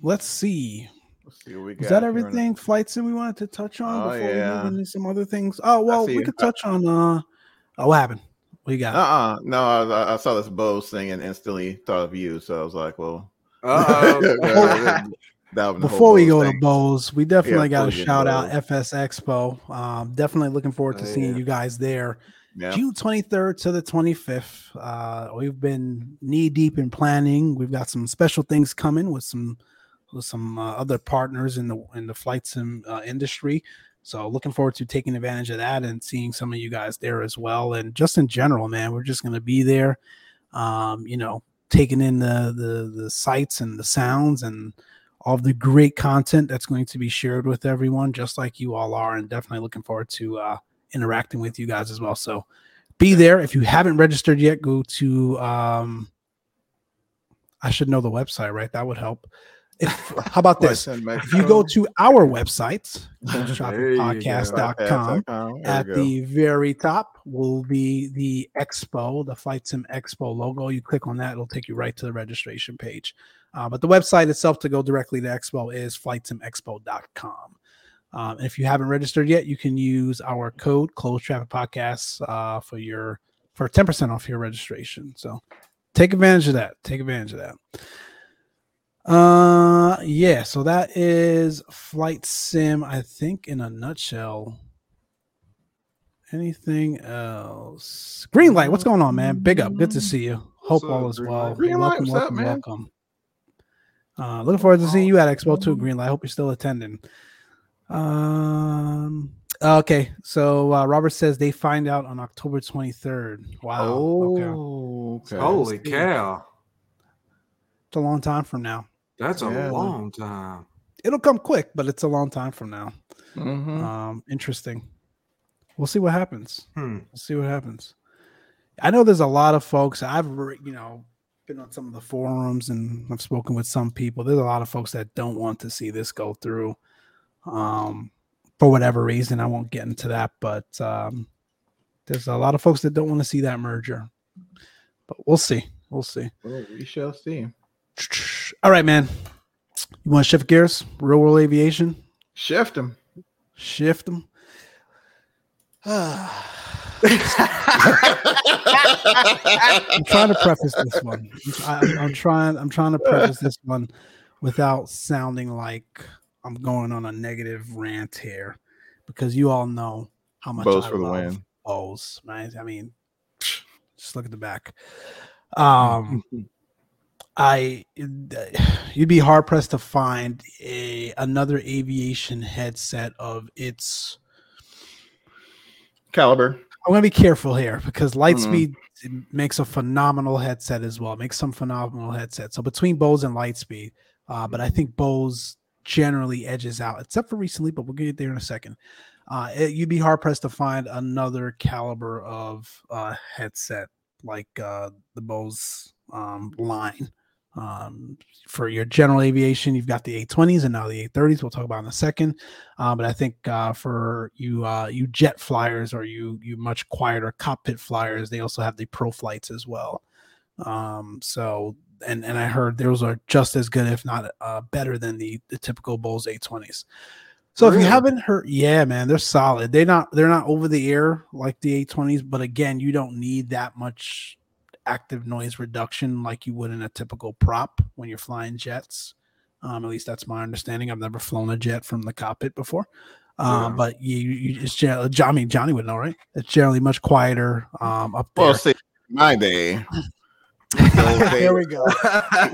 let's see. Let's see Is that everything? Flights and we wanted to touch on oh, before yeah. we move into some other things. Oh well, we could touch on. uh Oh, what happened? What you got? Uh uh No, I, I, saw this Bose thing and instantly thought of you. So I was like, well. Before we go thing. to Bose, we definitely yeah, got to shout out FS Expo. Um, definitely looking forward to seeing you guys there. Yeah. June 23rd to the 25th. Uh, we've been knee deep in planning. We've got some special things coming with some with some uh, other partners in the in the flight sim uh, industry. So looking forward to taking advantage of that and seeing some of you guys there as well. And just in general, man, we're just going to be there. Um, you know, taking in the the the sights and the sounds and all the great content that's going to be shared with everyone, just like you all are, and definitely looking forward to uh, interacting with you guys as well. So be there. If you haven't registered yet, go to um, I should know the website, right? That would help. If, how about this? if you go to our website, podcast.com, at the very top will be the expo, the Flight Sim Expo logo. You click on that, it'll take you right to the registration page. Uh, but the website itself to go directly to expo is flightsimexpo.com. Um, and if you haven't registered yet, you can use our code Closed Traffic Podcasts uh, for your for 10% off your registration. So take advantage of that. Take advantage of that. Uh yeah, so that is flight sim, I think in a nutshell. Anything else? Green light, what's going on, man? Big up. Good to see you. Hope all is well. Green welcome, light, welcome, up, welcome. Uh looking forward to seeing you at Expo 2, Green Light. Hope you're still attending. Um Okay, so uh, Robert says they find out on October 23rd. Wow. Oh, okay. okay. holy cow! It's a long time from now. That's a yeah. long time. It'll come quick, but it's a long time from now. Mm-hmm. Um, interesting. We'll see what happens. Hmm. We'll see what happens. I know there's a lot of folks. I've you know been on some of the forums and I've spoken with some people. There's a lot of folks that don't want to see this go through. Um, for whatever reason. I won't get into that, but um, there's a lot of folks that don't want to see that merger. But we'll see. We'll see. Well, we shall see. All right, man. You want to shift gears? Real world aviation? Shift them. Shift them. I'm trying to preface this one. I'm, I'm, trying. I'm trying to preface this one without sounding like I'm going on a negative rant here because you all know how much Bose I for love the win. Bose, right? I mean, just look at the back. Um, I you'd be hard pressed to find a another aviation headset of its caliber. I'm gonna be careful here because Lightspeed mm-hmm. makes a phenomenal headset as well. Makes some phenomenal headsets. So between Bose and Lightspeed, uh, but I think Bose generally edges out, except for recently, but we'll get there in a second. Uh, it, you'd be hard pressed to find another caliber of uh, headset like uh, the Bose um, line. Um, for your general aviation, you've got the A20s and now the A30s. We'll talk about in a second. Uh, but I think uh, for you uh, you jet flyers or you you much quieter cockpit flyers, they also have the Pro flights as well. Um, so and and I heard those are just as good, if not uh, better than the the typical Bose A20s. So really? if you haven't heard, yeah, man, they're solid. They're not they're not over the air like the A20s, but again, you don't need that much active noise reduction like you would in a typical prop when you're flying jets. Um, at least that's my understanding. I've never flown a jet from the cockpit before. Um, yeah. but you, you it's generally, I mean, Johnny would know, right? It's generally much quieter um, up there. Well, see, my day, there we go.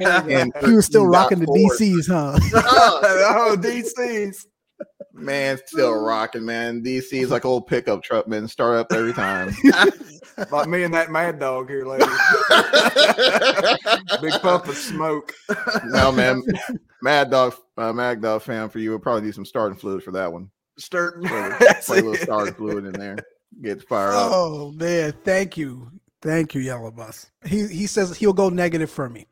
and he was still rocking the DCs, huh? oh, DCs. Man, still rocking, man. DC's like old pickup truck, man. Start up every time. Like me and that mad dog here later. Big puff of smoke. no, man. Mad dog, uh, mad dog fan for you. We'll probably need some starting fluid for that one. Starting, play a little starting fluid in there. Get fired up. Oh man, thank you. Thank you, Yellow Bus. He he says he'll go negative for me.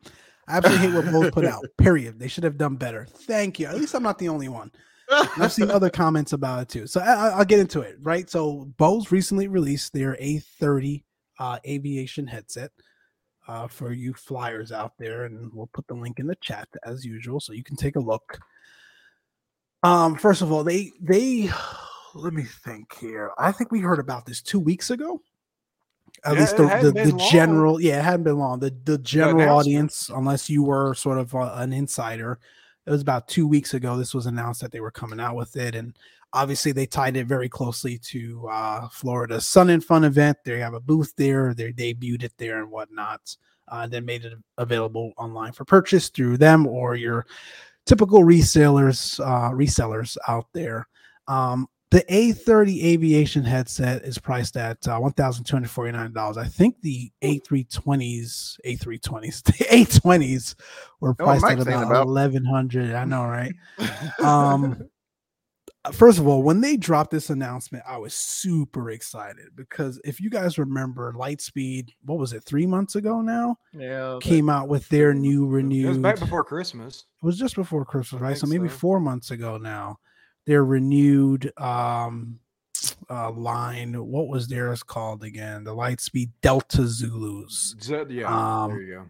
I absolutely hate what Bose put out. Period. They should have done better. Thank you. At least I'm not the only one. I've seen other comments about it too. So I, will get into it. Right. So Bose recently released their A30 uh, aviation headset uh, for you flyers out there, and we'll put the link in the chat as usual, so you can take a look. Um, first of all, they they let me think here. I think we heard about this two weeks ago. At yeah, least the, the, the general, yeah, it hadn't been long. The the general audience, unless you were sort of uh, an insider, it was about two weeks ago. This was announced that they were coming out with it, and obviously they tied it very closely to uh, Florida's Sun and Fun event. They have a booth there. They debuted it there and whatnot. Uh, then made it available online for purchase through them or your typical resellers uh, resellers out there. Um, the A30 aviation headset is priced at uh, $1,249. I think the A320s, A320s, the A20s were priced oh, at about, about 1100 I know, right? um, first of all, when they dropped this announcement, I was super excited because if you guys remember, Lightspeed, what was it, three months ago now? Yeah, came out with their new renewed. It was back before Christmas. It was just before Christmas, right? So maybe so. four months ago now their renewed um, uh, line. What was theirs called again? The Lightspeed Delta Zulus. yeah, um, there you go.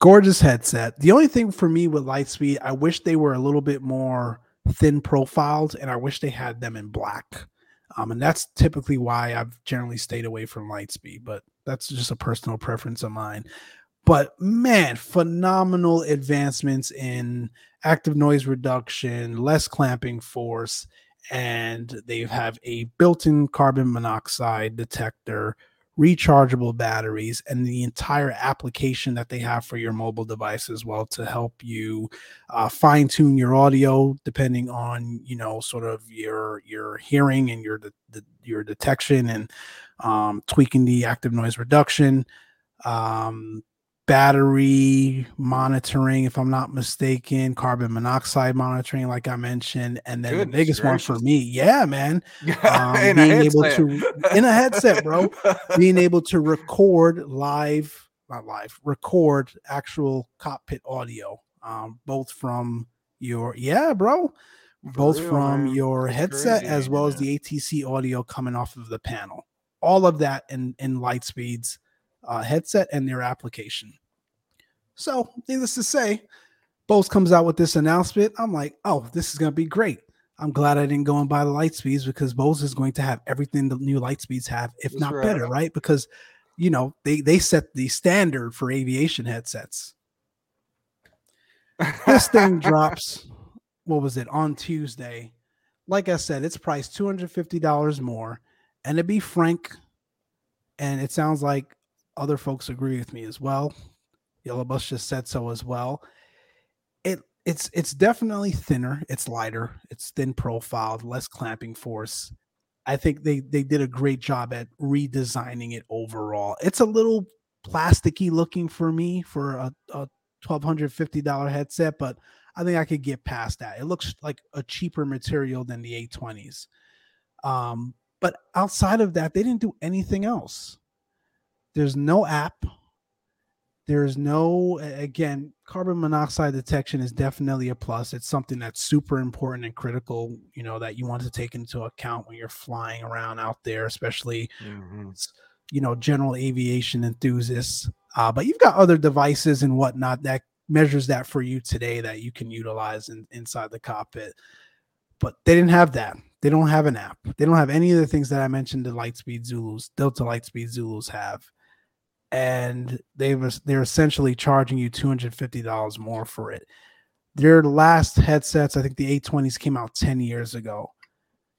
Gorgeous headset. The only thing for me with Lightspeed, I wish they were a little bit more thin profiled, and I wish they had them in black. Um, and that's typically why I've generally stayed away from Lightspeed, but that's just a personal preference of mine. But man, phenomenal advancements in active noise reduction, less clamping force, and they have a built-in carbon monoxide detector, rechargeable batteries, and the entire application that they have for your mobile device as well to help you uh, fine tune your audio depending on you know sort of your your hearing and your the, your detection and um, tweaking the active noise reduction. Um, battery monitoring, if I'm not mistaken, carbon monoxide monitoring, like I mentioned, and then Goodness the biggest gracious. one for me, yeah, man, um, being able to in a headset, bro, being able to record live, not live, record actual cockpit audio, um, both from your yeah, bro. both real, from man. your That's headset crazy, as well as the ATC audio coming off of the panel. All of that in in Lightspeed's uh, headset and their application. So, needless to say, Bose comes out with this announcement. I'm like, oh, this is going to be great. I'm glad I didn't go and buy the Lightspeeds because Bose is going to have everything the new Lightspeeds have, if That's not right. better, right? Because you know they they set the standard for aviation headsets. this thing drops. What was it on Tuesday? Like I said, it's priced two hundred fifty dollars more, and to be frank, and it sounds like other folks agree with me as well. Yellow Bus just said so as well. It it's it's definitely thinner, it's lighter, it's thin profiled, less clamping force. I think they they did a great job at redesigning it overall. It's a little plasticky looking for me for a, a $1250 headset, but I think I could get past that. It looks like a cheaper material than the A20s. Um, but outside of that, they didn't do anything else. There's no app. There's no again, carbon monoxide detection is definitely a plus. It's something that's super important and critical, you know, that you want to take into account when you're flying around out there, especially mm-hmm. you know, general aviation enthusiasts. Uh, but you've got other devices and whatnot that measures that for you today that you can utilize in, inside the cockpit. But they didn't have that. They don't have an app. They don't have any of the things that I mentioned the Lightspeed Zulus, Delta Lightspeed Zulus have and they was they're essentially charging you two hundred fifty dollars more for it. Their last headsets, I think the A20s came out 10 years ago.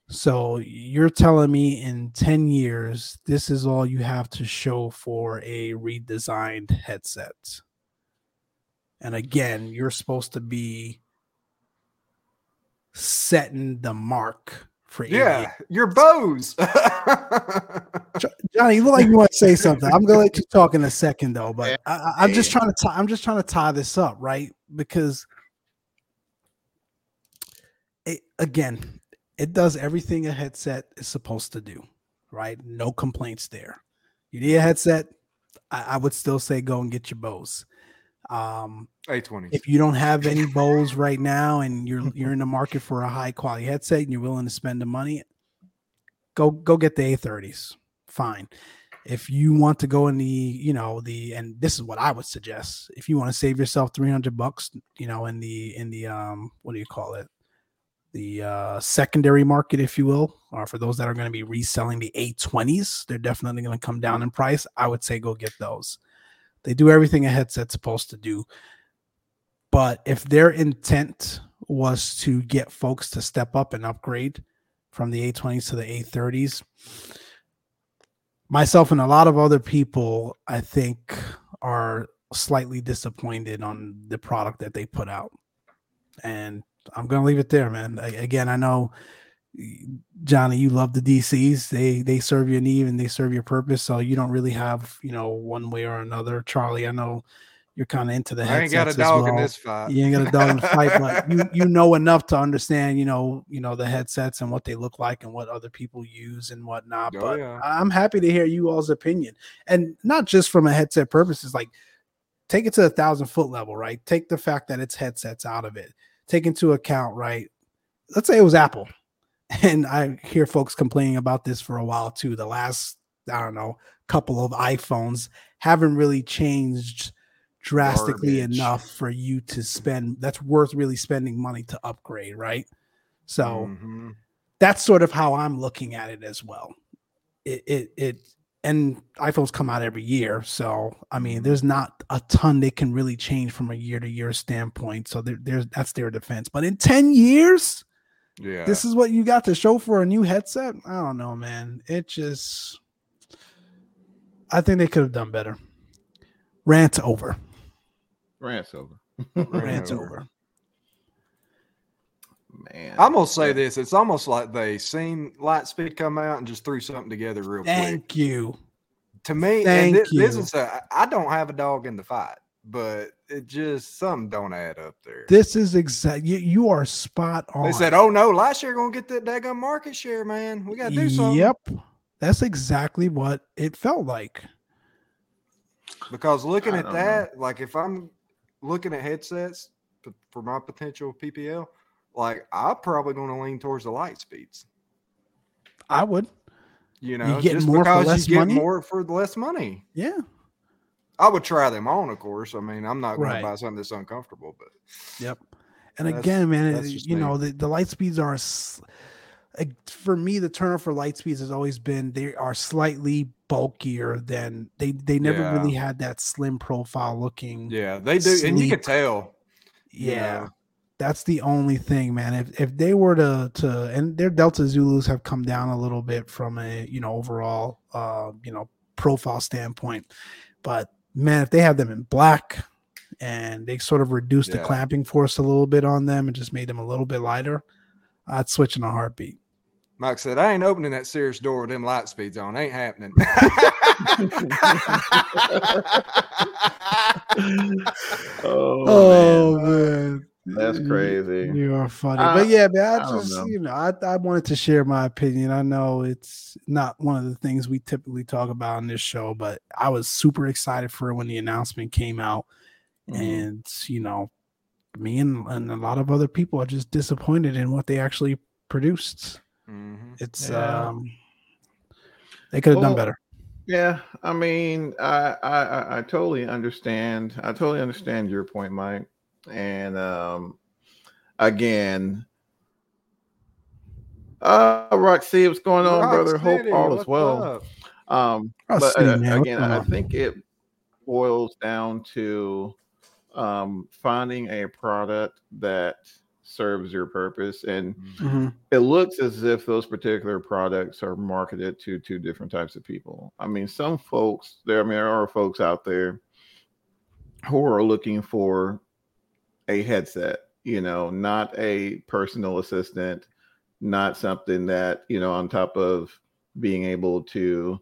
So you're telling me in 10 years, this is all you have to show for a redesigned headset. And again, you're supposed to be setting the mark for yeah, your Bose. Johnny, you look like you want to say something. I'm gonna let you talk in a second though, but I, am just trying to tie, I'm just trying to tie this up, right? Because it, again, it does everything a headset is supposed to do, right? No complaints there. You need a headset. I, I would still say go and get your Bose. Um, A20. If you don't have any Bose right now and you're you're in the market for a high quality headset and you're willing to spend the money, go go get the A30s. Fine. If you want to go in the, you know, the and this is what I would suggest. If you want to save yourself 300 bucks, you know, in the in the um what do you call it? The uh secondary market if you will, or for those that are going to be reselling the A20s, they're definitely going to come down in price. I would say go get those. They do everything a headset's supposed to do. But if their intent was to get folks to step up and upgrade from the A20s to the A30s, myself and a lot of other people, I think, are slightly disappointed on the product that they put out. And I'm going to leave it there, man. again, I know Johnny, you love the DCs. They they serve your need and they serve your purpose. So you don't really have, you know, one way or another. Charlie, I know you're kind of into the I ain't got a dog well. in this fight. You ain't got a dog in the fight, but you you know enough to understand, you know, you know the headsets and what they look like and what other people use and whatnot. Oh, but yeah. I'm happy to hear you all's opinion, and not just from a headset purposes. Like, take it to a thousand foot level, right? Take the fact that it's headsets out of it. Take into account, right? Let's say it was Apple and I hear folks complaining about this for a while too. The last, I don't know, couple of iPhones haven't really changed drastically Garbage. enough for you to spend that's worth really spending money to upgrade, right? So mm-hmm. that's sort of how I'm looking at it as well. It it it and iPhones come out every year, so I mean, there's not a ton they can really change from a year to year standpoint. So there, there's that's their defense. But in ten years, yeah. This is what you got to show for a new headset? I don't know, man. It just I think they could have done better. Rant over. Rant's over. Rant's over. Man, I'm gonna say this: it's almost like they seen Lightspeed come out and just threw something together real Thank quick. Thank you. To me, Thank this, you. this is a, I don't have a dog in the fight, but it just something don't add up there. This is exact. You, you are spot on. They said, "Oh no, last year gonna get that daggone market share, man. We gotta do something." Yep, that's exactly what it felt like. Because looking at that, know. like if I'm looking at headsets for my potential PPL, like I'm probably going to lean towards the light speeds. I would. You know, you get more for less you money. more for less money. Yeah. I would try them on, of course. I mean, I'm not going Right. to buy something that's uncomfortable, but Yep. And again, man, you me. know the, the light speeds are like, for me. The turnoff for light speeds has always been they are slightly bulkier than they they never Yeah. really had that slim profile looking. yeah, they do, and you can Sleek. tell. Yeah. That's the only thing, man. If if they were to to and their Delta Zulus have come down a little bit from a you know overall uh you know profile standpoint, but man, if they have them in black and they sort of reduced the clamping force a little bit on them and just made them a little bit lighter, I'd switch in a heartbeat. Mike said, "I ain't opening that Cirrus door with them light speeds on. Ain't happening." oh, Oh man. man, That's crazy. You are funny, I- but yeah, man. I, I just know. you know, I I wanted to share my opinion. I know it's not one of the things we typically talk about on this show, but I was super excited for it when the announcement came out, Mhm. and you know, me and, and a lot of other people are just disappointed in what they actually produced. Mhm. It's Yeah. um, they could have done better. Yeah, I mean, I I- I totally understand. I totally understand your point, Mike. And um, again, uh, Roxy, what's going on, brother? Hope all is well. up? Um, I'll but uh, again, I think it boils down to um, finding a product that serves your purpose and Mhm. it looks as if those particular products are marketed to two different types of people. I mean, some folks there, I mean, there are folks out there who are looking for a headset, you know, not a personal assistant, not something that, you know, on top of being able to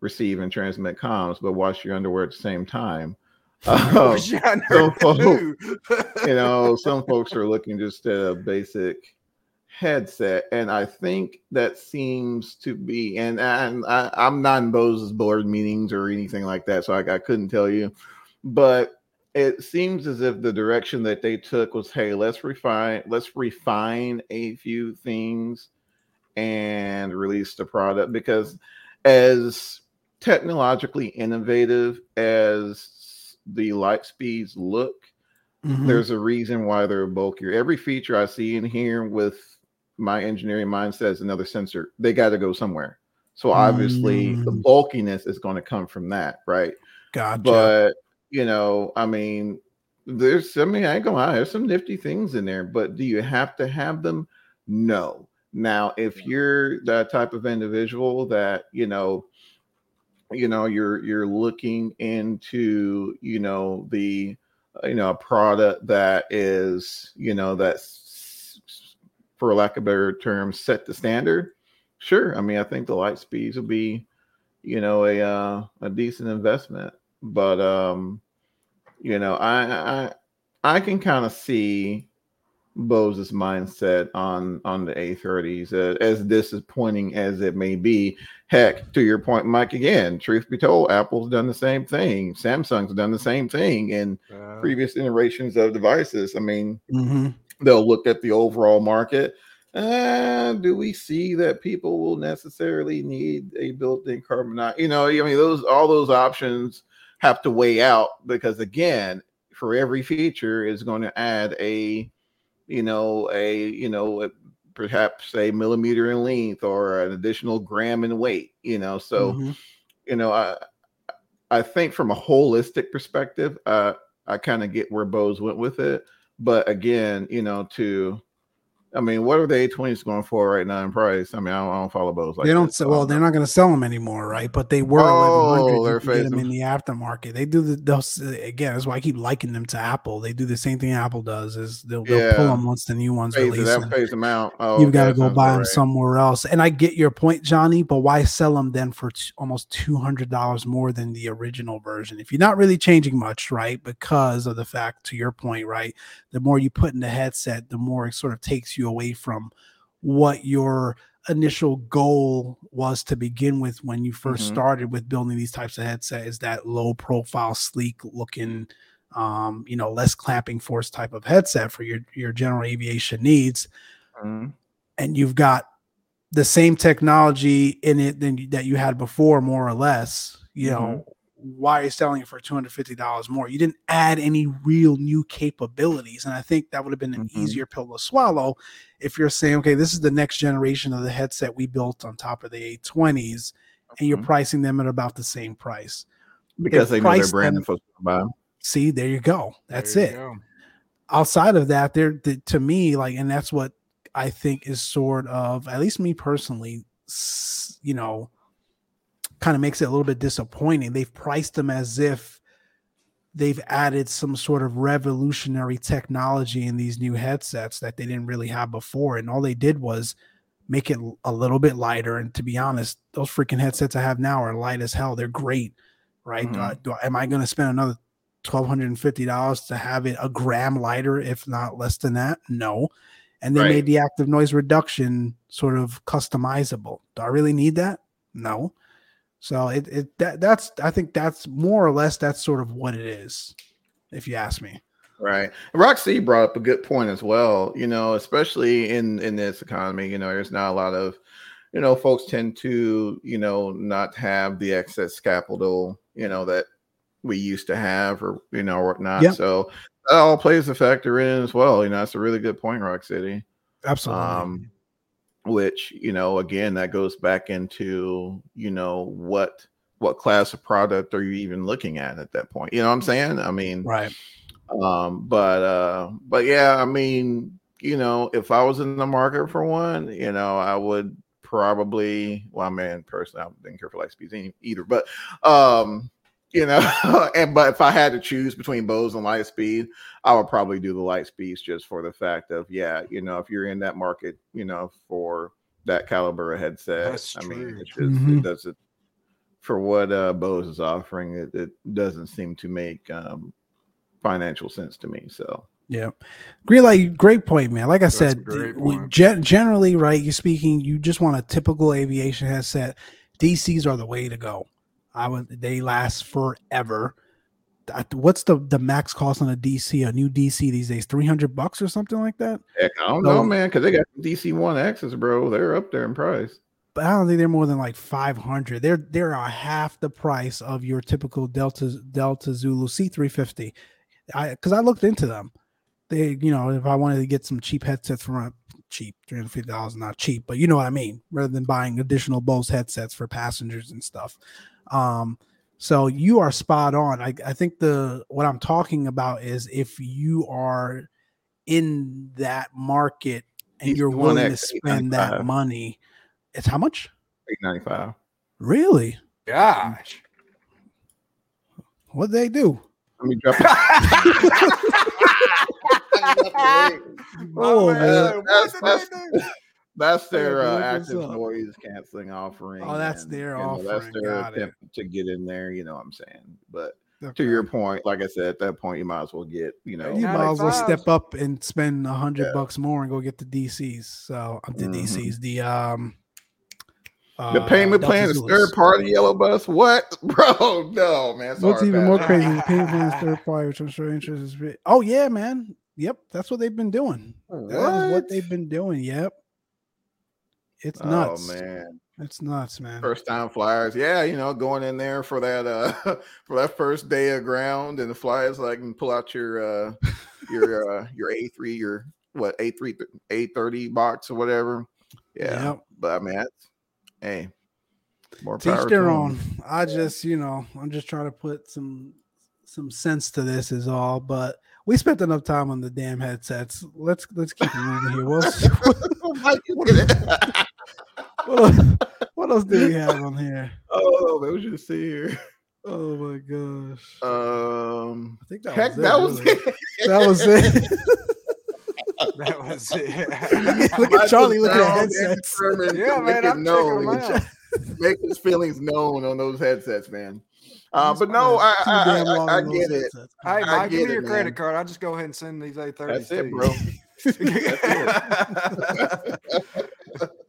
receive and transmit comms, but wash your underwear at the same time. Um, Yeah, I so know folks- you know, some folks are looking just at a basic headset, and I think that seems to be. And, and I, I'm not in Bose's board meetings or anything like that, so I, I couldn't tell you. But it seems as if the direction that they took was, hey, let's refine, let's refine a few things and release the product because as technologically innovative as the light speeds look Mhm. there's a reason why they're bulkier. Every feature I see in here with my engineering mindset is another sensor. They got to go somewhere. So obviously the Mm. bulkiness is going to come from that, right? gotcha. But you know, I mean, there's I mean, I ain't gonna lie, there's some nifty things in there, but do you have to have them? No. Now, if you're that type of individual that, you know, you know, you're you're looking into, you know, the uh, you know, a product that is, you know, that's for lack of a better term, set the standard. Sure. I mean, I think the light speeds will be, you know, a uh, a decent investment. But um, you know, I I I can kind of see Bose's mindset on on the A30s uh, as disappointing as it may be. Heck, to your point, Mike. Again, truth be told, Apple's done the same thing. Samsung's done the same thing in Uh, previous iterations of devices. I mean, Mhm. they'll look at the overall market. Uh, do we see that people will necessarily need a built-in carbon? You know, I mean, those all those options have to weigh out because again, for every feature is going to add a, you know, a you know, a, perhaps a millimeter in length or an additional gram in weight. You know, so Mhm. you know, I I think from a holistic perspective, uh, I kind of get where Bose went with it. But again, you know, to I mean, what are the A20s going for right now in price? I mean, I don't, I don't follow those. Like they don't. Sell, well, they're not going to sell them anymore, right? But they were. Oh, they're get them in the aftermarket. They do the. Those again. That's why I keep liking them to Apple. They do the same thing Apple does. Is they'll, they'll pull them once the new ones phase release. That phase them out. Oh, you've okay, got to go buy them right. somewhere else. And I get your point, Johnny. But why sell them then for t- almost two hundred dollars more than the original version if you're not really changing much, right? Because of the fact, to your point, right? The more you put in the headset, the more it sort of takes you away from what your initial goal was to begin with when you 1st mm-hmm. started with building these types of headset is that low profile sleek looking um you know less clamping force type of headset for your your general aviation needs mm-hmm. and you've got the same technology in it than that you had before more or less you mm-hmm. know why are you selling it for $250 more? You didn't add any real new capabilities. And I think that would have been an mm-hmm. easier pill to swallow if you're saying, okay, this is the next generation of the headset we built on top of the A20s, and you're mm-hmm. pricing them at about the same price. Because they know their brand and folks buy them. See, there you go. That's it. Go. Outside of that, there the, to me, like, and that's what I think is sort of, at least me personally, you know, kind of makes it a little bit disappointing. They've priced them as if they've added some sort of revolutionary technology in these new headsets that they didn't really have before. And all they did was make it a little bit lighter. And to be honest, those freaking headsets I have now are light as hell. They're great, right? Mm-hmm. Uh, do, am I going to spend another twelve hundred and fifty dollars to have it a gram lighter, if not less than that? No. And they right. made the active noise reduction sort of customizable. Do I really need that? No. So it, it that that's I think that's more or less that's sort of what it is, if you ask me. Right. Roxy brought up a good point as well. You know, especially in in this economy, you know, there's not a lot of, you know, folks tend to, you know, not have the excess capital, you know, that we used to have or you know whatnot. Yeah. So that all plays a factor in as well. You know, that's a really good point, Rock City. Absolutely. Um, which you know again that goes back into you know what what class of product are you even looking at at that point? You know what i'm saying? I mean right. um but uh but yeah i mean you know if i was in the market for one you know i would probably well i mean personally i didn't care for light speeds either but um you know and but if i had to choose between Bose and Lightspeed i would probably do the Lightspeeds just for the fact of yeah you know if you're in that market you know for that caliber of headset That's i true. mean it, just, mm-hmm. it does it for what uh Bose is offering it, it doesn't seem to make um financial sense to me so yeah, great. Like great point, man. Like I That's said, we, generally, right? You're speaking, you just want a typical aviation headset. DCs are the way to go. I would they last forever. What's the the max cost on a DC, a new DC these days? Three hundred bucks or something like that. Heck, I don't so, know, man, because they got DC One X's, bro. They're up there in price. But I don't think they're more than like five hundred. They're they're a half the price of your typical Delta Delta Zulu C three fifty. I because I looked into them. They, you know, if I wanted to get some cheap headsets from a cheap, three hundred fifty dollars, not cheap, but you know what I mean. Rather than buying additional Bose headsets for passengers and stuff, um, so you are spot on. I, I think the what I'm talking about is if you are in that market and He's you're willing to spend that money, it's how much? Eight ninety five. Really? Gosh. What they do? Let me drop it. oh man, that's, that's, that's their uh, active noise canceling offering. Oh, that's and, their offering. Know, that's their Got attempt it. to get in there. You know what I'm saying? But okay. to your point, like I said, at that point, you might as well get. You know, you might as well step up and spend a hundred yeah. bucks more and go get the DCs. So uh, the mm-hmm. DCs, the um. The uh, payment plan is third party yellow bus. What, bro? No, man. What's even more crazy? The payment plan is third party, which I'm sure interest is. Oh yeah, man. Yep, that's what they've been doing. What? That is what they've been doing. Yep. It's oh, nuts. Oh man. It's nuts, man. First time flyers. Yeah, you know, going in there for that uh for that first day of ground and the flyers like and pull out your uh your uh your A3 your what A3 A30 box or whatever. Yeah. Yep. But I mean that's hey more Teach their own. I just, you know, I'm just trying to put some some sense to this is all. But we spent enough time on the damn headsets. Let's let's keep moving here. What else, what, else, what else do we have on here? Oh, that was just see here. Oh my gosh. Um, I think that heck, was it, that was really. it. that was it. That was it. Look at Charlie looking at Down headsets. yeah, man, make I'm checking them known. out. make his feelings known on those headsets, man. Uh, but no, I, too I, damn I, I get it. headsets. Hey, I Mike, give get me your it, credit man. card. I'll just go ahead and send these A30s. That's to it, you. bro.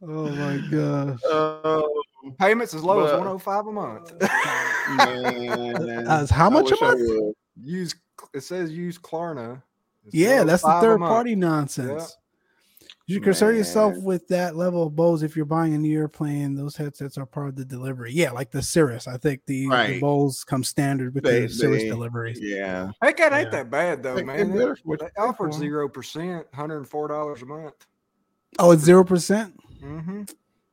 Oh my gosh. Um, Payments as low as 105 a month. man, As how much a month? use it says use Klarna. It's Yeah, that's the third party nonsense. You should concern yourself with that level of Bose if you're buying a new airplane. Those headsets are part of the delivery. Yeah, like the Cirrus. I think the, the Bose come standard with They- the Cirrus they- deliveries. Yeah, Heck, that ain't Yeah. that bad though, They- man. they better for what They you offered zero percent, hundred and four dollars a month. Oh, it's zero percent. Mm-hmm.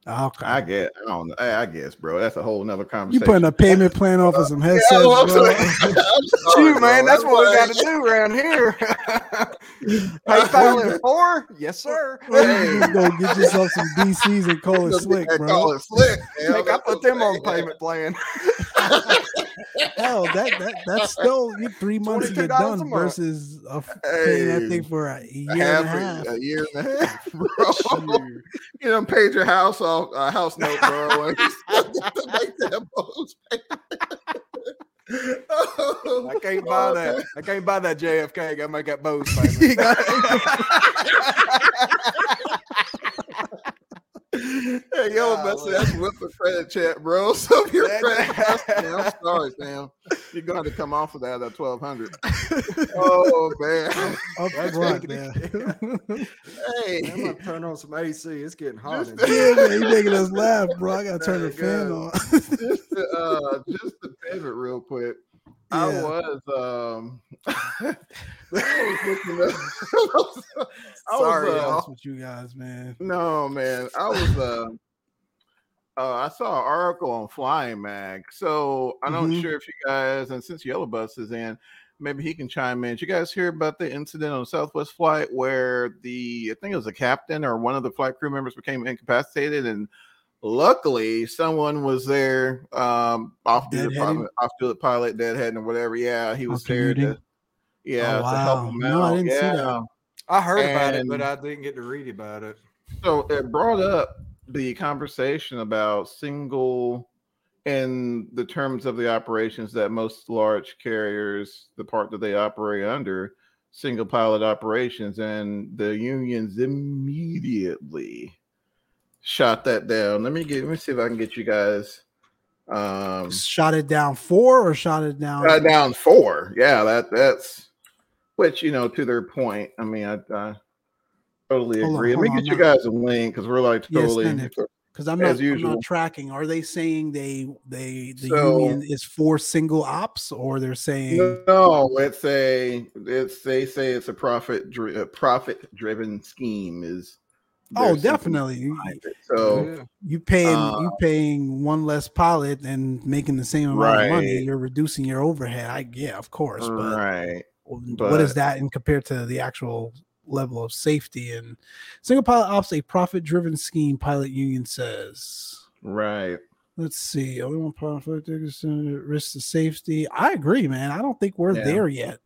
Okay, I get. I don't know. I, I guess, bro. That's a whole nother conversation. you putting a payment plan off of some headsets, well, I'm bro. sorry. I'm sorry, Shoot, man, bro. that's what we got to do around here. PayPal in four, yes, sir. Or you just go get yourself some DCs and call it slick, bro. Call it slick. man. Heck, I put them on payment plan. Hell, that, that that's still three months to get $22 a done versus a, f- paying that Hey, thing for a year and a half half. a, a year and a half, bro. you done paid your house off, uh, house note, bro. Oh, I can't buy oh, that. I can't buy that JFK. I gotta make that Bose You payment. Hey, yo, that's, that's with the credit chat, bro. So if your credit cards, man, I'm sorry, Sam. You're going to come off of that at 1200 Oh, man. Up That's front, making man. Hey. I'm gonna turn on some AC. It's getting hot. in Just- here. yeah, man, you making us laugh, bro. I gotta turn the fan go. on. just to, uh just to pivot real quick. I was um I was I was, Sorry, uh. That's with you guys, man. no man. I was uh uh, I saw an article on Flying Mag, so I'm not Mhm. sure if you guys, and since Yellow Bus is in, maybe he can chime in. Did you guys hear about the incident on Southwest flight where the I think it was a captain or one of the flight crew members became incapacitated, and luckily someone was there, um, off duty Deadheading? pilot, off duty pilot, deadheading or whatever. Yeah, he was there to, yeah, Oh, to help wow. him No, I out. didn't see that. yeah. I heard about it, but I didn't get to read about it. So it brought up the conversation about single in the terms of the operations that most large carriers, the part that they operate under, single pilot operations, and the unions immediately shot that down. Let me get let me see if I can get you guys um Shot it down four or shot it down? uh, down four. Yeah, that that's which you know to their point. I mean, I, I totally Hold on, agree. Let me get on, you no. guys a link because we're like totally. Because I'm I'm usual. not tracking. Are they saying they they the So- union is for single ops, or they're saying No, it's a it's they say it's a profit dri- profit driven scheme is. Oh definitely you, behind. So Yeah. you paying Uh, you paying one less pilot and making the same amount of money. You're reducing your overhead. I yeah, of course, but right, what is that in compared to the actual level of safety and single pilot ops a profit driven scheme pilot union says right. let's see only one profit risk to safety i agree man i don't think we're Yeah. there yet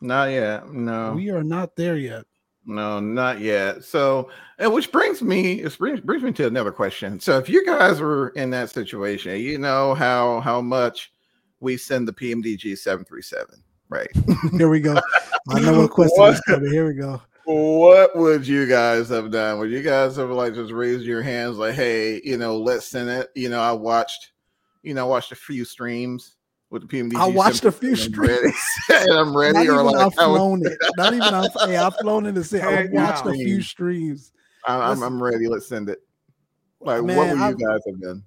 Not yet. No, we are not there yet no, not yet. So, and which brings me it brings brings me to another question. So, if you guys were in that situation, you know how how much we send the PMDG seven three seven, right? here we go i know what question What? is coming here we go what would you guys have done? Would you guys have like just raised your hands like, hey, you know, let's send it? You know, I watched, you know, I watched a few streams with the PMDG. I watched a few and I'm ready- streams. and I'm ready. not or even like, I've I was- flown it. Not even I've, hey, I've flown it and say I've watched no. a few streams. I'm, I'm, I'm ready. Let's send it. Like, what Man, would you I've- guys have done?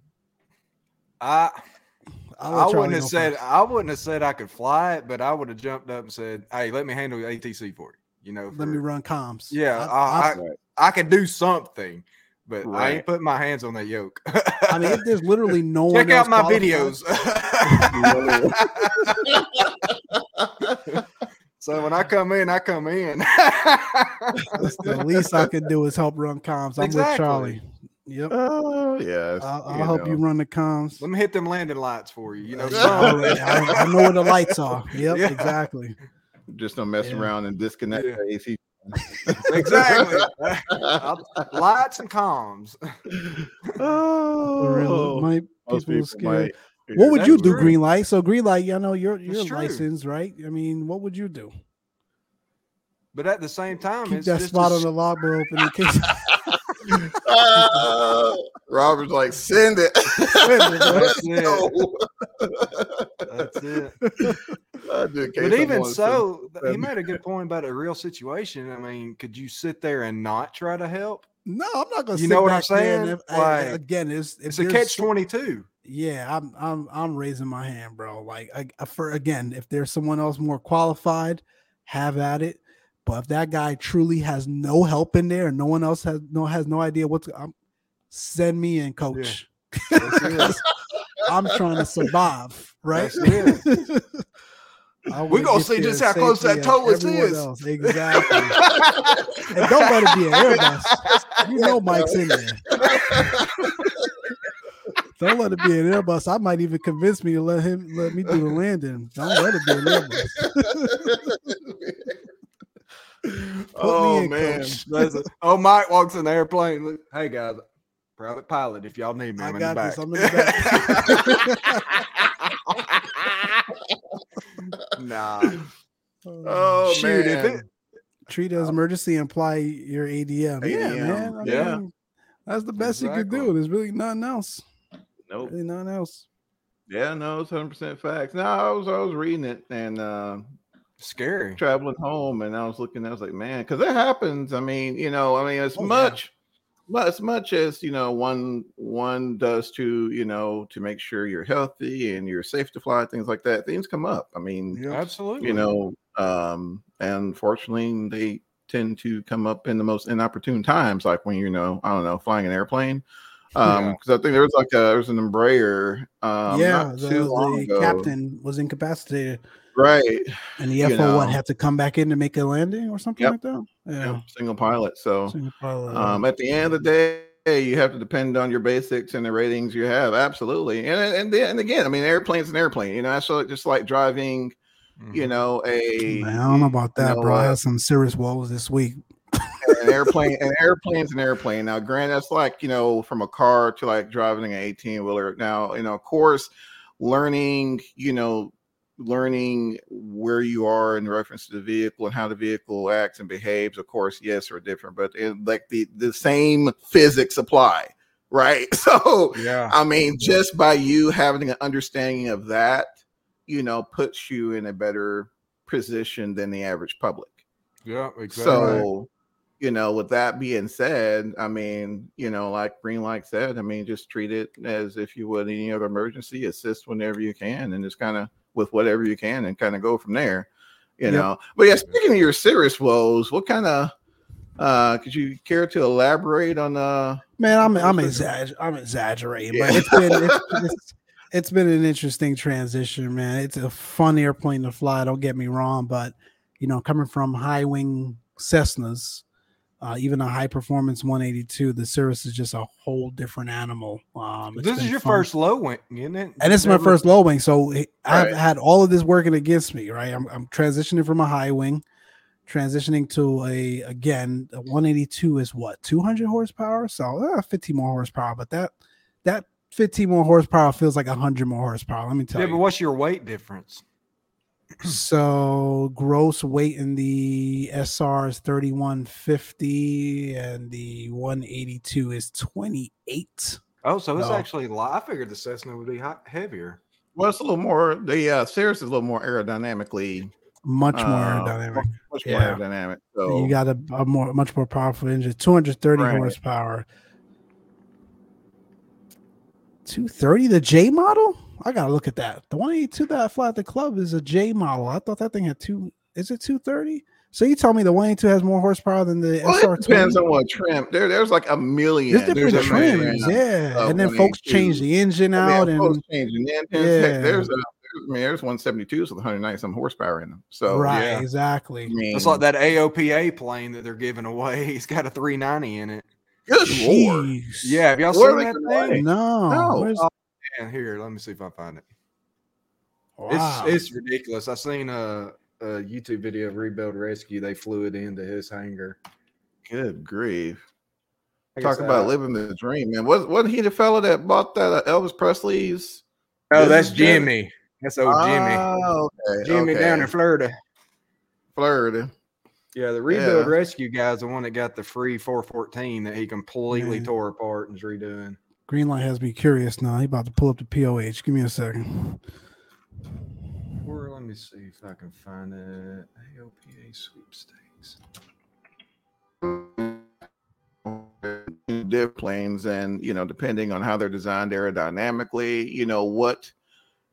I I'll I let Charlie wouldn't have said first. I wouldn't have said I could fly it, but I would have jumped up and said, "Hey, let me handle the ATC for you." You know, Let me run comms. Yeah, I, I- I- Right. I can do something, but I ain't putting my hands on that yoke. I mean, if there's literally no one check else out my qualified- videos. So when I come in, I come in. That's the least I can do is help run comms. I'm exactly. with Charlie. Yep. Oh yeah. I'll, I'll help know. you run the comms. Let me hit them landing lights for you. You know, I, I, know where the lights are. Yep, yeah. exactly. Just don't mess yeah. around and disconnect yeah. the AC. Exactly. lights and comms. Oh, really? My people, people might, what would you do, true. green light? So green light, you know, you're you're licensed, right? I mean, what would you do? But at the same time, keep that spot a... on the logbook open in case. Uh, Robert's like, send it. That's it. That's it. but even so, he made a good point about a real situation. I mean, could you sit there and not try to help? No, I'm not going to. You know what I'm saying? If, like, again, it's it's a catch twenty two yeah, I'm I'm I'm raising my hand, bro. Like I, for again, if there's someone else more qualified, have at it. But if that guy truly has no help in there and no one else has no has no idea what's um, send me in, coach. Yeah. I'm trying to survive, right? We're gonna see just how close that ToLiss is. Else. Exactly. and don't let it be an Airbus. You know Mike's in there. Don't let it be an Airbus. I might even convince me to let him let me do the landing. Don't let it be an Airbus. oh man! A, oh, Mike walks in the airplane. Hey guys, private pilot. If y'all need me, I'm I got this. I'm in the back. nah. Oh Shoot, man! If it, treat as emergency imply your ADM. ADM. Yeah, man. I yeah. Mean, that's the best exactly. you could do. There's really nothing else. Nope. Really nothing else. Yeah, no, it's hundred percent facts. No, I was I was reading it and uh scary traveling home and I was looking, I was like, man, because it happens. I mean, you know, I mean, as oh, much yeah. as much as you know, one one does to, you know, to make sure you're healthy and you're safe to fly, things like that, things come up. I mean, yeah, absolutely. You know, um, and fortunately they tend to come up in the most inopportune times, like when you know, I don't know, flying an airplane um because yeah. i think there was like a there was an embraer um yeah the, the captain was incapacitated right and the fo what had to come back in to make a landing or something yep. like that yeah yep. single pilot so single pilot, um at the end of the day you have to depend on your basics and the ratings you have absolutely and and, and again i mean airplane's an airplane you know that's just like driving mm-hmm. you know a Man, i don't know about that you know, bro i had some serious woes this week an airplane, an airplane's an airplane. Now, granted, that's like you know, from a car to like driving an 18 wheeler. Now, you know, of course, learning, you know, learning where you are in reference to the vehicle and how the vehicle acts and behaves, of course, yes, are different, but it, like the the same physics apply, right? So, yeah, I mean, just by you having an understanding of that, you know, puts you in a better position than the average public. Yeah, exactly. So, you know, with that being said, I mean, you know, like Green Greenlight said, I mean, just treat it as if you would any other emergency, assist whenever you can, and just kind of with whatever you can and kind of go from there, you yep. know. But yeah, speaking of your serious woes, what kind of uh could you care to elaborate on uh man i'm i'm exaggerating i'm exaggerating yeah. but it's been it's, it's, it's been an interesting transition man it's a fun airplane to fly don't get me wrong but you know coming from high wing cessnas uh, even a high performance 182, the Cirrus is just a whole different animal. Um, this is your fun. first low wing, isn't it? And this is my first low wing. So right. I've had all of this working against me, right? I'm, I'm transitioning from a high wing, transitioning to a, again, a 182 is what, 200 horsepower? So uh, 15 more horsepower, but that, that 15 more horsepower feels like 100 more horsepower. Let me tell yeah, you. Yeah, but what's your weight difference? So gross weight in the SR is 3150 and the 182 is 28. Oh, so it's actually a lot. I figured the Cessna would be hot, heavier. Well, it's a little more. The uh, Cirrus is a little more aerodynamically, much more uh, aerodynamic. Much more yeah. aerodynamic. So you got a, a, more, much more powerful engine, 230 right. horsepower. 230, the J model. I gotta look at that. The 182 that I fly at the club is a J model. I thought that thing had two. Is it 230? So you tell me the 182 has more horsepower than the well, SR? depends on what trim. There, there's like a million. There's different there's trims, yeah. And then folks change the engine out, and folks changing the engine. Yeah. There's a I mean, there's 172s with 190 some horsepower in them. So right, yeah. exactly. I mean, it's like that AOPA plane that they're giving away. He's got a 390 in it. Good lord! Yeah, have y'all seen that thing? No. no. Man, here, let me see if I find it. Wow. It's it's ridiculous. I seen a, a YouTube video of Rebuild Rescue. They flew it into his hangar. Good grief! Talk about uh, living the dream, man. Was wasn't he the fellow that bought that uh, Elvis Presley's? Oh, that's Jimmy. That's old Jimmy. Oh, okay. Jimmy okay. down in Florida. Florida. Yeah, the rebuild yeah. rescue guy's the one that got the free 414 that he completely tore apart and is redoing. Greenlight has me curious now. He about to pull up the POH. Give me a second. Or let me see if I can find it. AOPA sweepstakes. Div planes, and you know, depending on how they're designed aerodynamically, you know what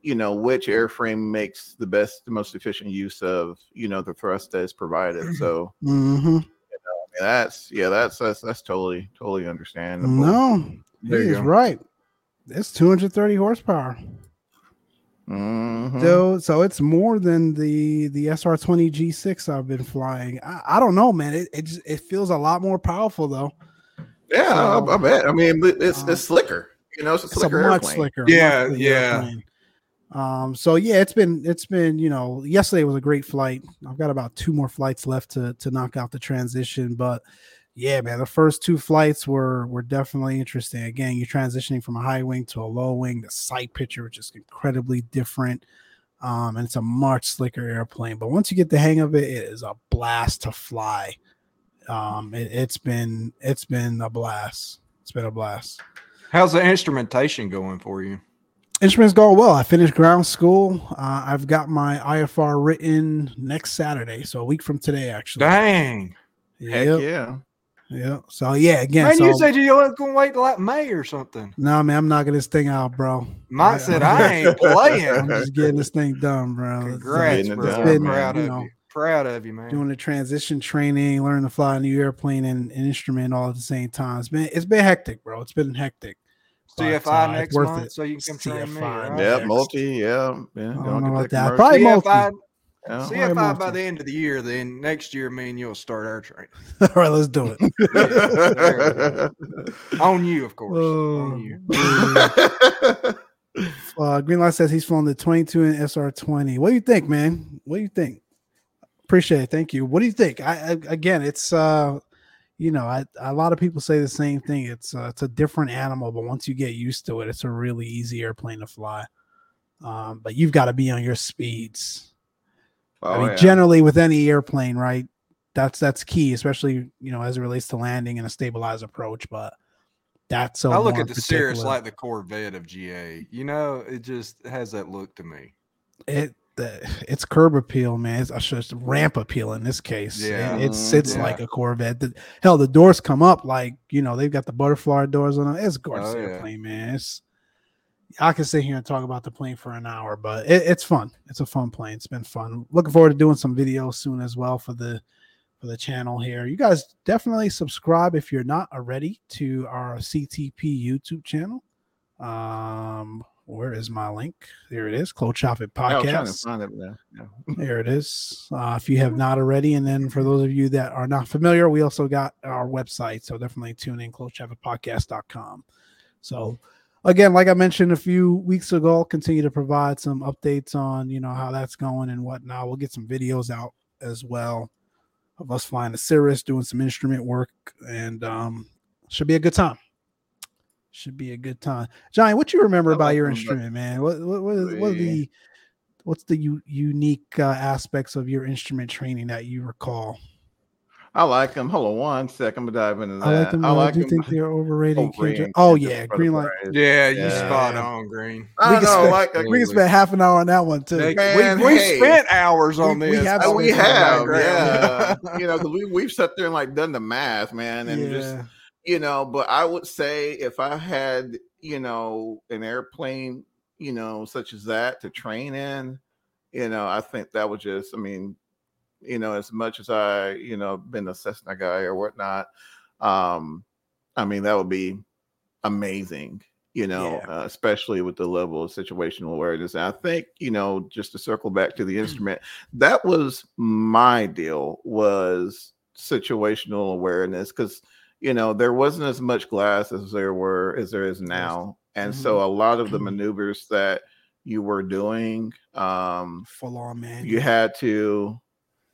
you know which airframe makes the best the most efficient use of you know the thrust that is provided so mm-hmm. you know, that's yeah that's that's that's totally totally understandable no he's right. It's 230 horsepower. Mm-hmm. so so it's more than the the sr20 g6 i've been flying. I, I don't know man. It, it just, it feels a lot more powerful though. Yeah so, I, I, bet. I mean it's it's uh, slicker. You know it's a, it's a much airplane. slicker yeah yeah. airplane. Um, so yeah, it's been it's been you know yesterday was a great flight. I've got about two more flights left to to knock out the transition, but yeah, man, the first two flights were were definitely interesting. Again, you're transitioning from a high wing to a low wing. The sight picture is just incredibly different, um, and it's a much slicker airplane. But once you get the hang of it, it is a blast to fly. Um, it, it's been it's been a blast. It's been a blast. How's the instrumentation going for you? Instruments going well. I finished ground school. Uh, I've got my IFR written next Saturday, so a week from today, actually. Dang. Yep. Heck yeah. Yeah. So yeah, again. Man, so, you said you were gonna wait till like May or something. No, nah, man, I'm knocking this thing out, bro. Mike I, said I ain't playing. I'm just getting this thing done, bro. Congrats, bro. Done, been, proud of know, you. Proud of you, man. Doing the transition training, learning to fly a new airplane and an instrument all at the same time. It's been it's been hectic, bro. It's been hectic. CFI uh, next month, it. so you can come train me. Right? Yeah, multi. Yeah, yeah. I don't know about that. Probably multi. Yeah. CFI by the end of the year, then next year, me and you'll start our training. All right, let's do it. yeah, On you, of course. Oh, On you. uh, Greenlight says he's flown the 22 and SR20. What do you think, man? What do you think? Appreciate it. Thank you. What do you think? I, I again, it's uh you know, I, a lot of people say the same thing. It's uh, it's a different animal, but once you get used to it, it's a really easy airplane to fly. Um, but you've got to be on your speeds. Oh, I mean, yeah. generally with any airplane, right? That's that's key, especially you know as it relates to landing and a stabilized approach. But that's so. I look at the Cirrus like the Corvette of GA. You know, it just has that look to me. It the it's curb appeal, man. It's, I should ramp appeal in this case. Yeah, it, it sits mm-hmm. yeah. like a Corvette. The, hell, the doors come up like you know they've got the butterfly doors on them. It's a gorgeous oh, yeah. airplane, man. It's I can sit here and talk about the plane for an hour, but it, it's fun. It's a fun plane. It's been fun. Looking forward to doing some videos soon as well for the for the channel here. You guys definitely subscribe if you're not already to our CTP YouTube channel. Um, where is my link? There it is. Closed Traffic Podcast. Yeah, it yeah. there it is. Uh, if you have not already, and then for those of you that are not familiar, we also got our website. So definitely tune in closedtrafficpodcast.com. So again, like I mentioned a few weeks ago, I'll continue to provide some updates on you know how that's going and whatnot. We'll get some videos out as well of us flying the Cirrus, doing some instrument work, and um, should be a good time. Should be a good time. Johnny, what do you remember I about like your instrument, man? What what what, what the what's the u- unique uh, aspects of your instrument training that you recall? I like them. Hold on one second. I'm gonna dive into that. I like them. I like do you think they're overrated? Overrated. Oh, oh yeah, green light. Yeah, you yeah. spot on, green. I we know, like we can spend half an hour on that one too. Man, we, we hey, spent hours on we, this. We have, we have yeah. you know, we we've sat there and like done the math, man, and yeah. just you know, but I would say if I had, you know, an airplane, you know, such as that to train in, you know, I think that would just, I mean, you know, as much as I, you know, been a Cessna guy or whatnot, um, I mean, that would be amazing, you know, yeah. uh, especially with the level of situational awareness. And I think, you know, just to circle back to the instrument, that was my deal was situational awareness because you know there wasn't as much glass as there were as there is now, and mm-hmm. so a lot of the maneuvers that you were doing, um, full on man, you had to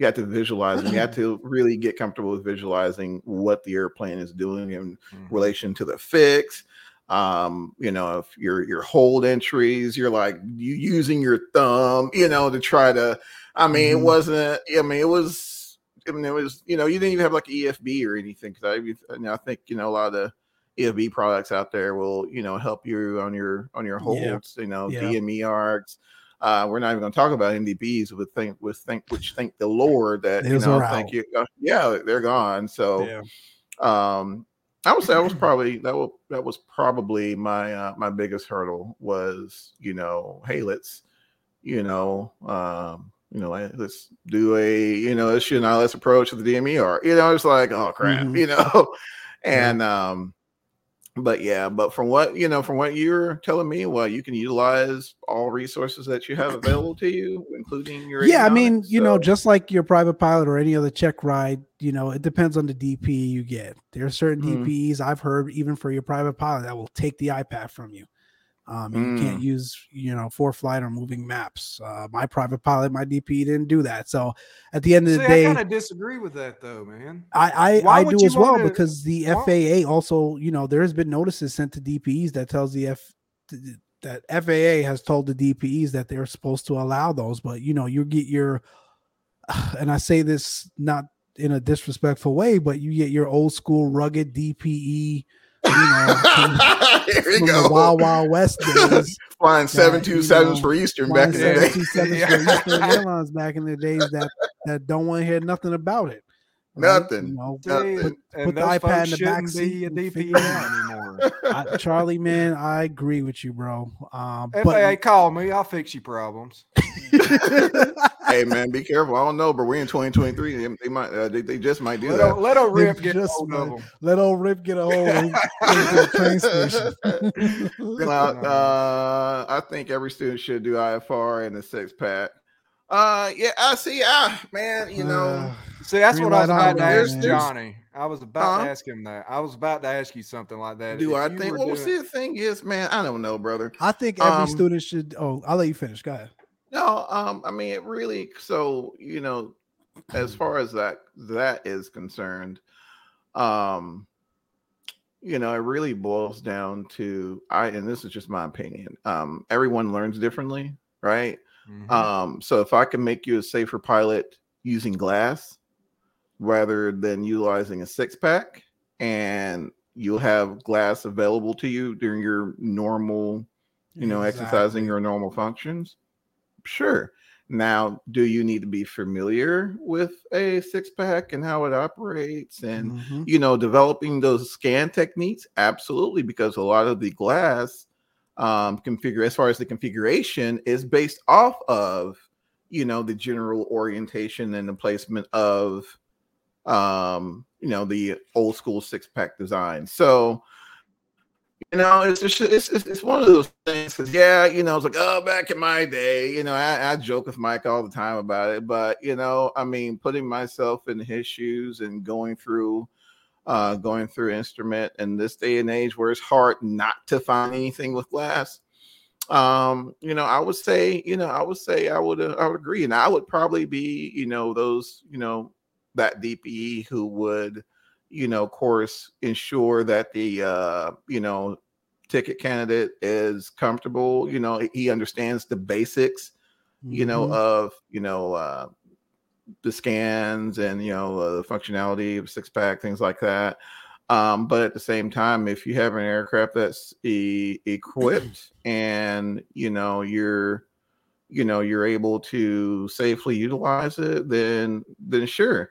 you had to visualize and you had to really get comfortable with visualizing what the airplane is doing in mm-hmm. relation to the fix um you know if your your hold entries you're like you using your thumb you know to try to i mean mm-hmm. it wasn't i mean it was i mean it was you know you didn't even have like efb or anything because I, you know, I think you know a lot of the efb products out there will you know help you on your on your holds yeah. you know yeah. dme arcs uh, we're not even going to talk about NDBs with think with think which thank the Lord that you know thank you uh, yeah they're gone. So yeah. um I would say that was probably that was that was probably my uh, my biggest hurdle was you know hey let's you know um, you know let's do a you know let's you know let's approach the DME arc you know it's like oh crap mm-hmm. you know? And um but yeah, but from what you know, from what you're telling me, well, you can utilize all resources that you have available to you, including your. Yeah, I mean, you know, just like your private pilot or any other check ride, you know, it depends on the DP you get. There are certain mm-hmm. DPs I've heard even for your private pilot that will take the iPad from you. Um, mm. You can't mm. use, you know, for flight or moving maps. Uh, my private pilot, my DP didn't do that. So at the end of See, the day, I kind of disagree with that, though, man. I I, I do as well to, because the why? FAA also, you know, there has been notices sent to DPEs that tells the F that FAA has told the DPEs that they're supposed to allow those, but you know, you get your, and I say this not in a disrespectful way, but you get your old school rugged DPE you know, from, Here we go. the Wild Wild West days. Flying seven two sevens for Eastern back in the day. Two sevens for Eastern Airlines back in the days that that don't want to hear nothing about it. Right? Nothing. You know, Nothing. Put, put the iPad in the back seat. A DP anymore. I, Charlie, man, I agree with you, bro. Um, FAA, but, call me. I'll fix your problems. Hey, man, be careful. I don't know, but we're in 2023. They, they might, uh, they, they, just might do let that. let old Rip get a hold of them. Let old Rip get a hold of the train station. uh, I think every student should do IFR and the six pack. Uh, yeah, I see. Ah, man, you know. Uh, see, that's what I was about to ask Johnny. I was about to ask him that. I was about to ask you something like that. Do if I think? Well, doing... see, the thing is, man, I don't know, brother. I think every um, student should. Oh, I'll let you finish. Go ahead. No, um, I mean, it really. So, you know, as far as that that is concerned, um, you know, it really boils down to I, and this is just my opinion. Um, everyone learns differently, right? Mm-hmm. Um, so if I can make you a safer pilot using glass rather than utilizing a six pack, and you'll have glass available to you during your normal, you know, exactly. exercising your normal functions, sure. Now, do you need to be familiar with a six pack and how it operates and, mm-hmm. you know, developing those scan techniques? Absolutely, because a lot of the glass um, configure as far as the configuration is based off of you know the general orientation and the placement of um, you know the old school six pack design. So you know it's just it's it's, it's one of those things because yeah you know it's like oh back in my day you know I, I joke with Mike all the time about it, but you know I mean putting myself in his shoes and going through uh, going through instrument in this day and age where it's hard not to find anything with glass. Um, you know, I would say, you know, I would say I would uh, I would agree, and I would probably be, you know, those, you know, that DPE who would, you know, of course, ensure that the, uh, you know, ticket candidate is comfortable. You know, he understands the basics, mm-hmm. you know, mm-hmm. of you know, uh, the scans and you know uh, the functionality of six pack things like that um, but at the same time if you have an aircraft that's e- equipped and you know you're you know you're able to safely utilize it then then sure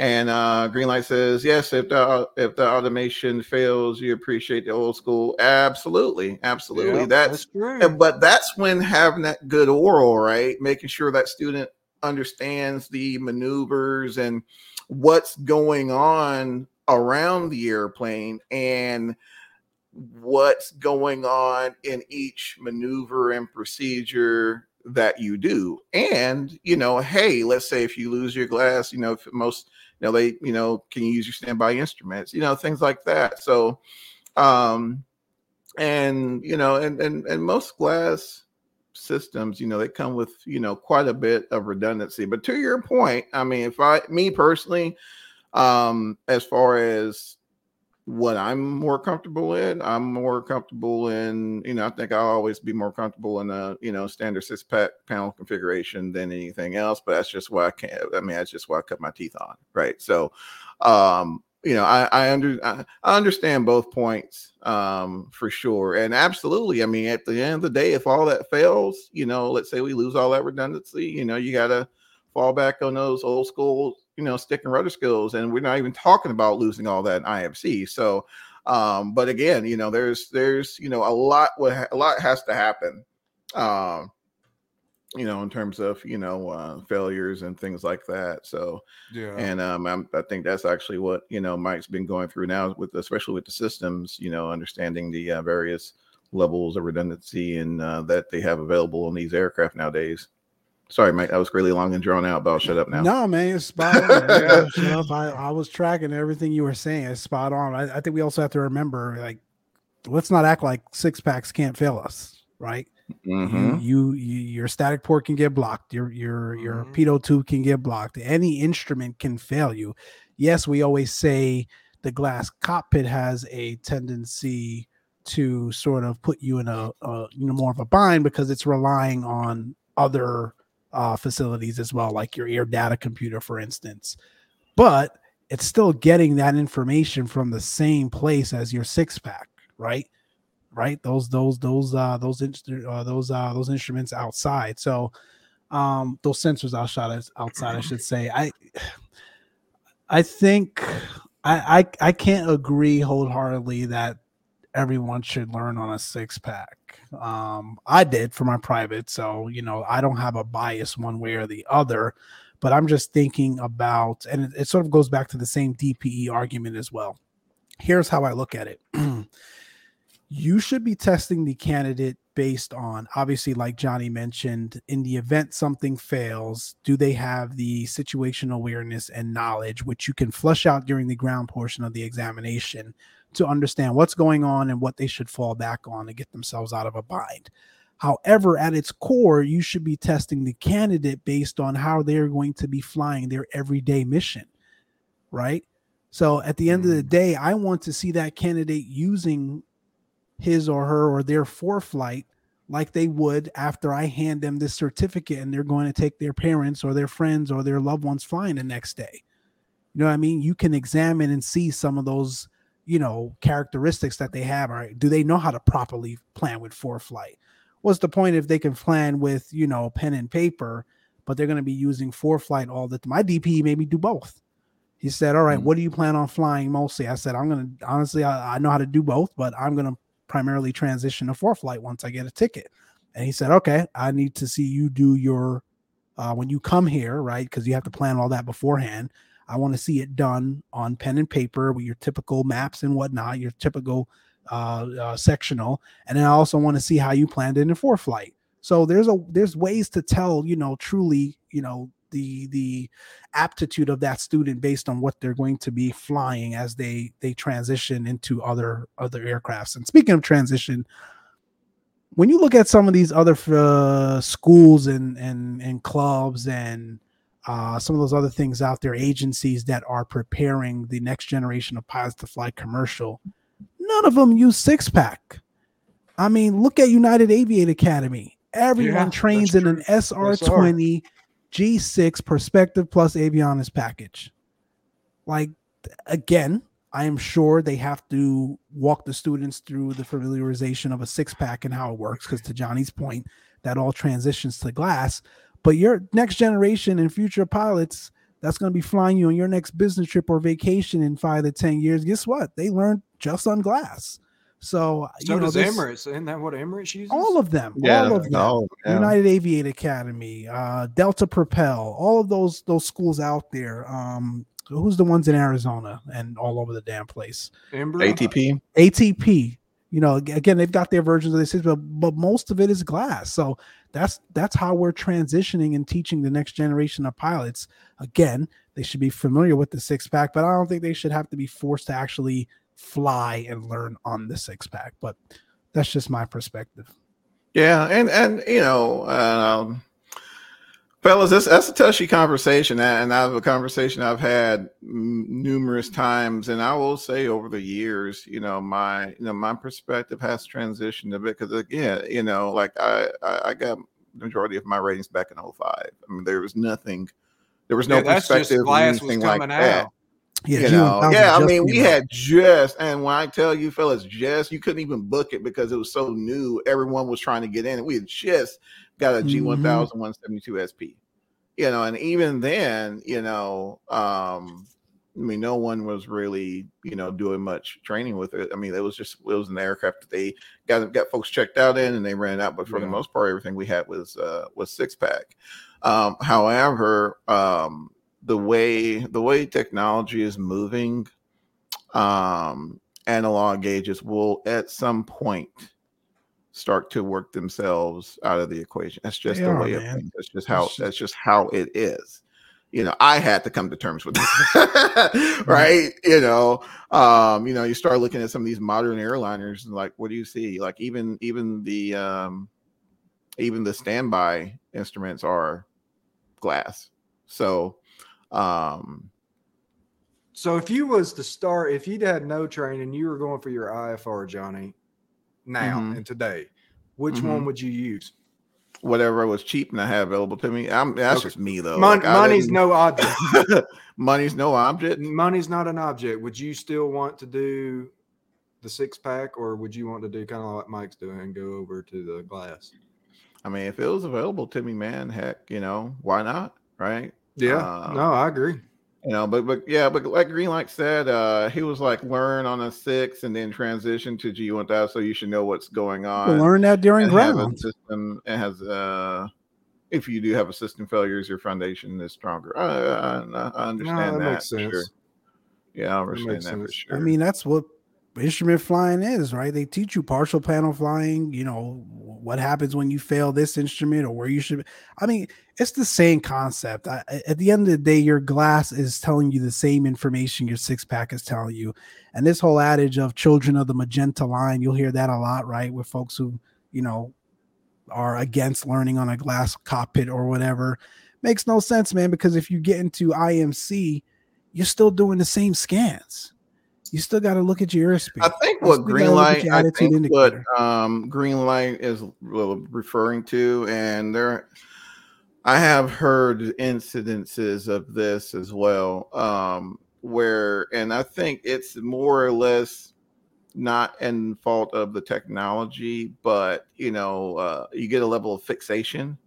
and uh, Greenlight says, yes, if the if the automation fails, you appreciate the old school. Absolutely, absolutely. that's, that's true. But that's when having that good oral, right? Making sure that student understands the maneuvers and what's going on around the airplane and what's going on in each maneuver and procedure that you do. And, you know, hey, let's say if you lose your glass, you know, most, know, they, you know, can you use your standby instruments, you know, things like that. So, um, and, you know, and, and, and most glass systems, you know, they come with, you know, quite a bit of redundancy. But to your point, I mean, if I, me personally, um, as far as what I'm more comfortable in. I'm more comfortable in, you know, I think I'll always be more comfortable in a, you know, standard six pack panel configuration than anything else. But that's just why I can't. I mean, that's just why I cut my teeth on, right? So, um, you know, I I, under, I, understand both points um, for sure, and absolutely. I mean, at the end of the day, if all that fails, you know, let's say we lose all that redundancy, you know, you got to fall back on those old school you know, stick and rudder skills, and we're not even talking about losing all that in IFC. So, um, but again, you know, there's there's you know a lot what a lot has to happen, um, you know, in terms of you know uh, failures and things like that. So, yeah, and um, I'm, I think that's actually what you know Mike's been going through now with especially with the systems, you know, understanding the uh, various levels of redundancy and uh, that they have available on these aircraft nowadays. Sorry, Mike. That was really long and drawn out, but I'll shut up now. No, man, it's spot on. yeah. I, I was tracking everything you were saying. It's spot on. I, I think we also have to remember, like, let's not act like six packs can't fail us, right? Mm-hmm. You, you, your static port can get blocked. Your your your mm-hmm. pitot tube can get blocked. Any instrument can fail you. Yes, we always say the glass cockpit has a tendency to sort of put you in a, a you know more of a bind because it's relying on other uh, facilities as well, like your air data computer, for instance. But it's still getting that information from the same place as your six pack, right? Right? Those those those uh those uh, those uh those instruments outside. So um those sensors outside outside, I should say. I I think I, I I can't agree wholeheartedly that everyone should learn on a six pack. Um, I did for my private, so you know I don't have a bias one way or the other, but I'm just thinking about, and it, it sort of goes back to the same DPE argument as well. Here's how I look at it. you should be testing the candidate based on obviously like johnny mentioned in the event something fails do they have the situational awareness and knowledge which you can flush out during the ground portion of the examination to understand what's going on and what they should fall back on to get themselves out of a bind. However, at its core, you should be testing the candidate based on how they're going to be flying their everyday mission, right? So at the end of the mm. day, I want to see that candidate using his or her or their ForeFlight like they would after I hand them this certificate and they're going to take their parents or their friends or their loved ones flying the next day. You know what I mean? You can examine and see some of those you know characteristics that they have are do they know how to properly plan with four ForeFlight what's the point if they can plan with you know pen and paper but they're going to be using four ForeFlight all the time my dp made me do both. He said all right, mm-hmm. what do you plan on flying mostly? I said i'm going to honestly I, I, know how to do both but i'm going to primarily transition to ForeFlight once i get a ticket. And he said okay i need to see you do your uh, when you come here right? Because you have to plan all that beforehand I want to see it done on pen and paper with your typical maps and whatnot, your typical uh, uh, sectional, and then I also want to see how you planned it in ForeFlight. So there's a there's ways to tell, you know, truly, you know, the the aptitude of that student based on what they're going to be flying as they they transition into other other aircrafts. And speaking of transition, when you look at some of these other uh, schools and and and clubs and uh, some of those other things out there, agencies that are preparing the next generation of pilots to fly commercial, none of them use six pack. I mean, look at United Aviate Academy. Everyone yeah, trains in an SR20 G6 Perspective Plus Avionics package. Like, again, I am sure they have to walk the students through the familiarization of a six pack and how it works. Because to Johnny's point, that all transitions to glass. But your next generation and future pilots that's going to be flying you on your next business trip or vacation in five to 10 years, guess what? They learned just on glass. So, so you know, does this, Emirates. Isn't that what Emirates uses? All of them. Yeah, all of them. Oh, yeah. United Aviate Academy, uh, Delta Propel, all of those those schools out there. Um, who's the ones in Arizona and all over the damn place? Embraer? ATP. ATP. You know, again, they've got their versions of this, but but most of it is glass. So that's that's how we're transitioning and teaching the next generation of pilots. Again, they should be familiar with the six pack, but I don't think they should have to be forced to actually fly and learn on the six pack. But that's just my perspective. Yeah, and and you know, um, fellas, that's that's a touchy conversation, and I have a conversation I've had numerous times, and I will say over the years, you know, my you know my perspective has transitioned a bit because again, you know, like I I, I got the majority of my ratings back in 05. I mean, there was nothing, there was no yeah, perspective or anything like out. Yeah, you know, yeah. I mean, we had just, and when I tell you, fellas, just you couldn't even book it because it was so new. Everyone was trying to get in, and we had just got a G one thousand one seventy two SP. You know, and even then, you know, um, I mean, no one was really, you know, doing much training with it. I mean, it was just it was an aircraft that they got got folks checked out in, and they ran out. But for yeah. the most part, everything we had was uh, was six pack. Um, however, um, the way the way technology is moving, um, analog gauges will at some point start to work themselves out of the equation. That's just they the are, way man. of things. That's just how that's just, that's just how it is. You know, I had to come to terms with it. right. You know, um, you know, you start looking at some of these modern airliners and like, what do you see? Like even even the um even the standby instruments are glass. So um, so if you was to start, if you'd had no training, you were going for your IFR, Johnny, now mm-hmm. and today, which mm-hmm. one would you use? Whatever was cheap and I have available to me. I'm, that's okay. just me though. Mon- like, money's no object. money's no object. Money's not an object. Would you still want to do the six pack, or would you want to do kind of like Mike's doing and go over to the glass? I mean, if it was available to me, man, heck, you know, why not? Right? Yeah, uh, no, I agree. You know, but but yeah, but like Greenlight said, uh, he was like learn on a six and then transition to G one thousand, so you should know what's going on. learn that during ground system. It has uh, if you do have a system failures, your foundation is stronger. I, I, I understand no, that, that. Makes sense. Sure. Yeah, I understand that, that for sure. I mean, that's what instrument flying is, right? They teach you partial panel flying, you know, what happens when you fail this instrument or where you should. I mean, it's the same concept. I, at the end of the day, your glass is telling you the same information your six pack is telling you. And this whole adage of children of the magenta line, you'll hear that a lot, right? With folks who, you know, are against learning on a glass cockpit or whatever. Makes no sense, man, because if you get into IMC, you're still doing the same scans you still got to look at your airspeed. I think what green light, I think indicator. what um, green light is referring to, and there, I have heard incidences of this as well, um, where, and I think it's more or less not in fault of the technology, but you know, uh, you get a level of fixation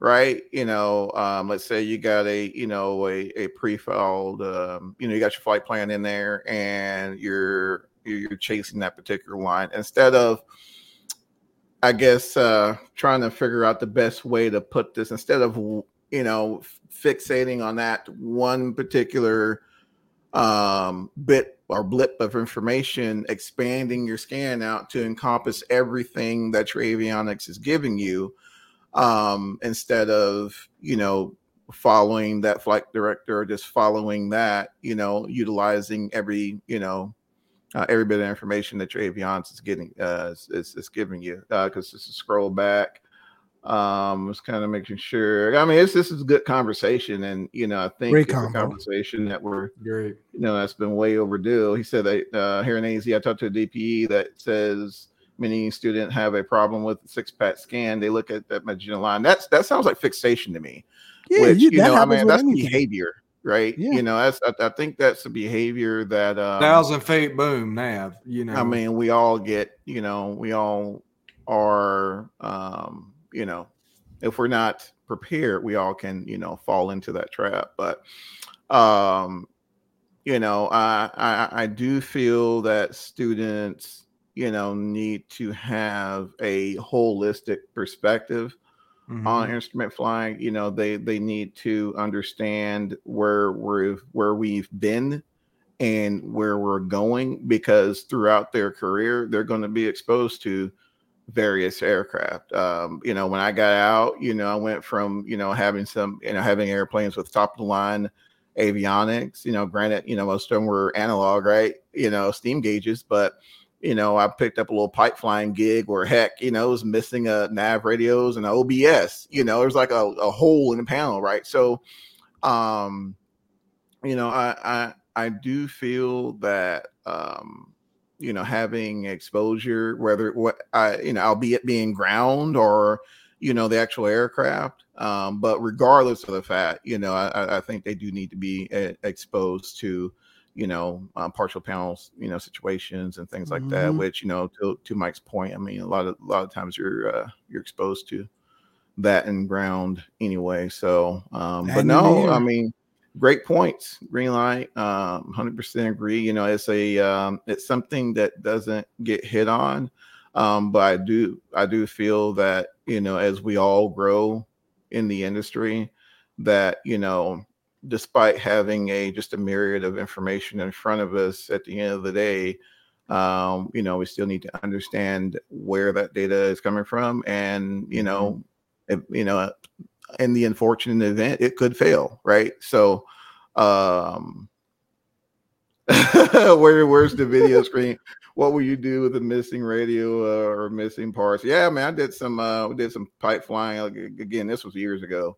right? You know, um, let's say you got a, you know, a, a pre-filed, um, you know, you got your flight plan in there and you're, you're chasing that particular line instead of, I guess, uh, trying to figure out the best way to put this instead of, you know, fixating on that one particular um, bit or blip of information, expanding your scan out to encompass everything that your avionics is giving you um, instead of you know following that flight director or just following that you know utilizing every you know uh, every bit of information that your avionics is getting uh, is, is giving you because uh, just scroll back um it's kind of making sure i mean it's this is a good conversation and you know i think Great it's a conversation that we're Great. you know that's been way overdue he said that uh here in az i talked to a dpe that says many students have a problem with six pack scan. They look at that magenta line. That's that sounds like fixation to me. Yeah, which, you, you know, I mean, that's anything. behavior, right? Yeah. You know, that's I, I, think that's a behavior that um, thousand feet boom nav. You know, I mean, we all get, you know, we all are, um, you know, if we're not prepared, we all can, you know, fall into that trap. But, um, you know, I, I, I do feel that students you know need to have a holistic perspective mm-hmm. on instrument flying you know they they need to understand where we've where we've been and where we're going because throughout their career they're going to be exposed to various aircraft. Um, you know, when I got out, you know, I went from you know having some you know having airplanes with top of the line avionics. You know, granted, you know most of them were analog, right? You know, steam gauges, but you know, I picked up a little pipe flying gig where heck, you know, it was missing a nav radios and OBS. You know, there's like a, a hole in the panel, right? So, um, you know, I I I do feel that um, you know, having exposure, whether what I, you know, albeit being ground or you know the actual aircraft. Um, but regardless of the fact, you know, I, I think they do need to be uh, exposed to you know, um, partial panels, you know, situations and things like mm-hmm. that. Which you know, to to Mike's point, I mean, a lot of a lot of times you're uh, you're exposed to that in ground anyway. So, um, but no, I mean, great points. Green light, um, hundred percent agree. You know, it's a um, it's something that doesn't get hit on, um, but I do I do feel that you know as we all grow in the industry, that you know despite having a just a myriad of information in front of us at the end of the day um, you know we still need to understand where that data is coming from and you know mm-hmm. if, you know in the unfortunate event it could fail right? So um where where's the video screen? What will you do with a missing radio uh, or missing parts? Yeah man i did some uh did some pipe flying again this was years ago.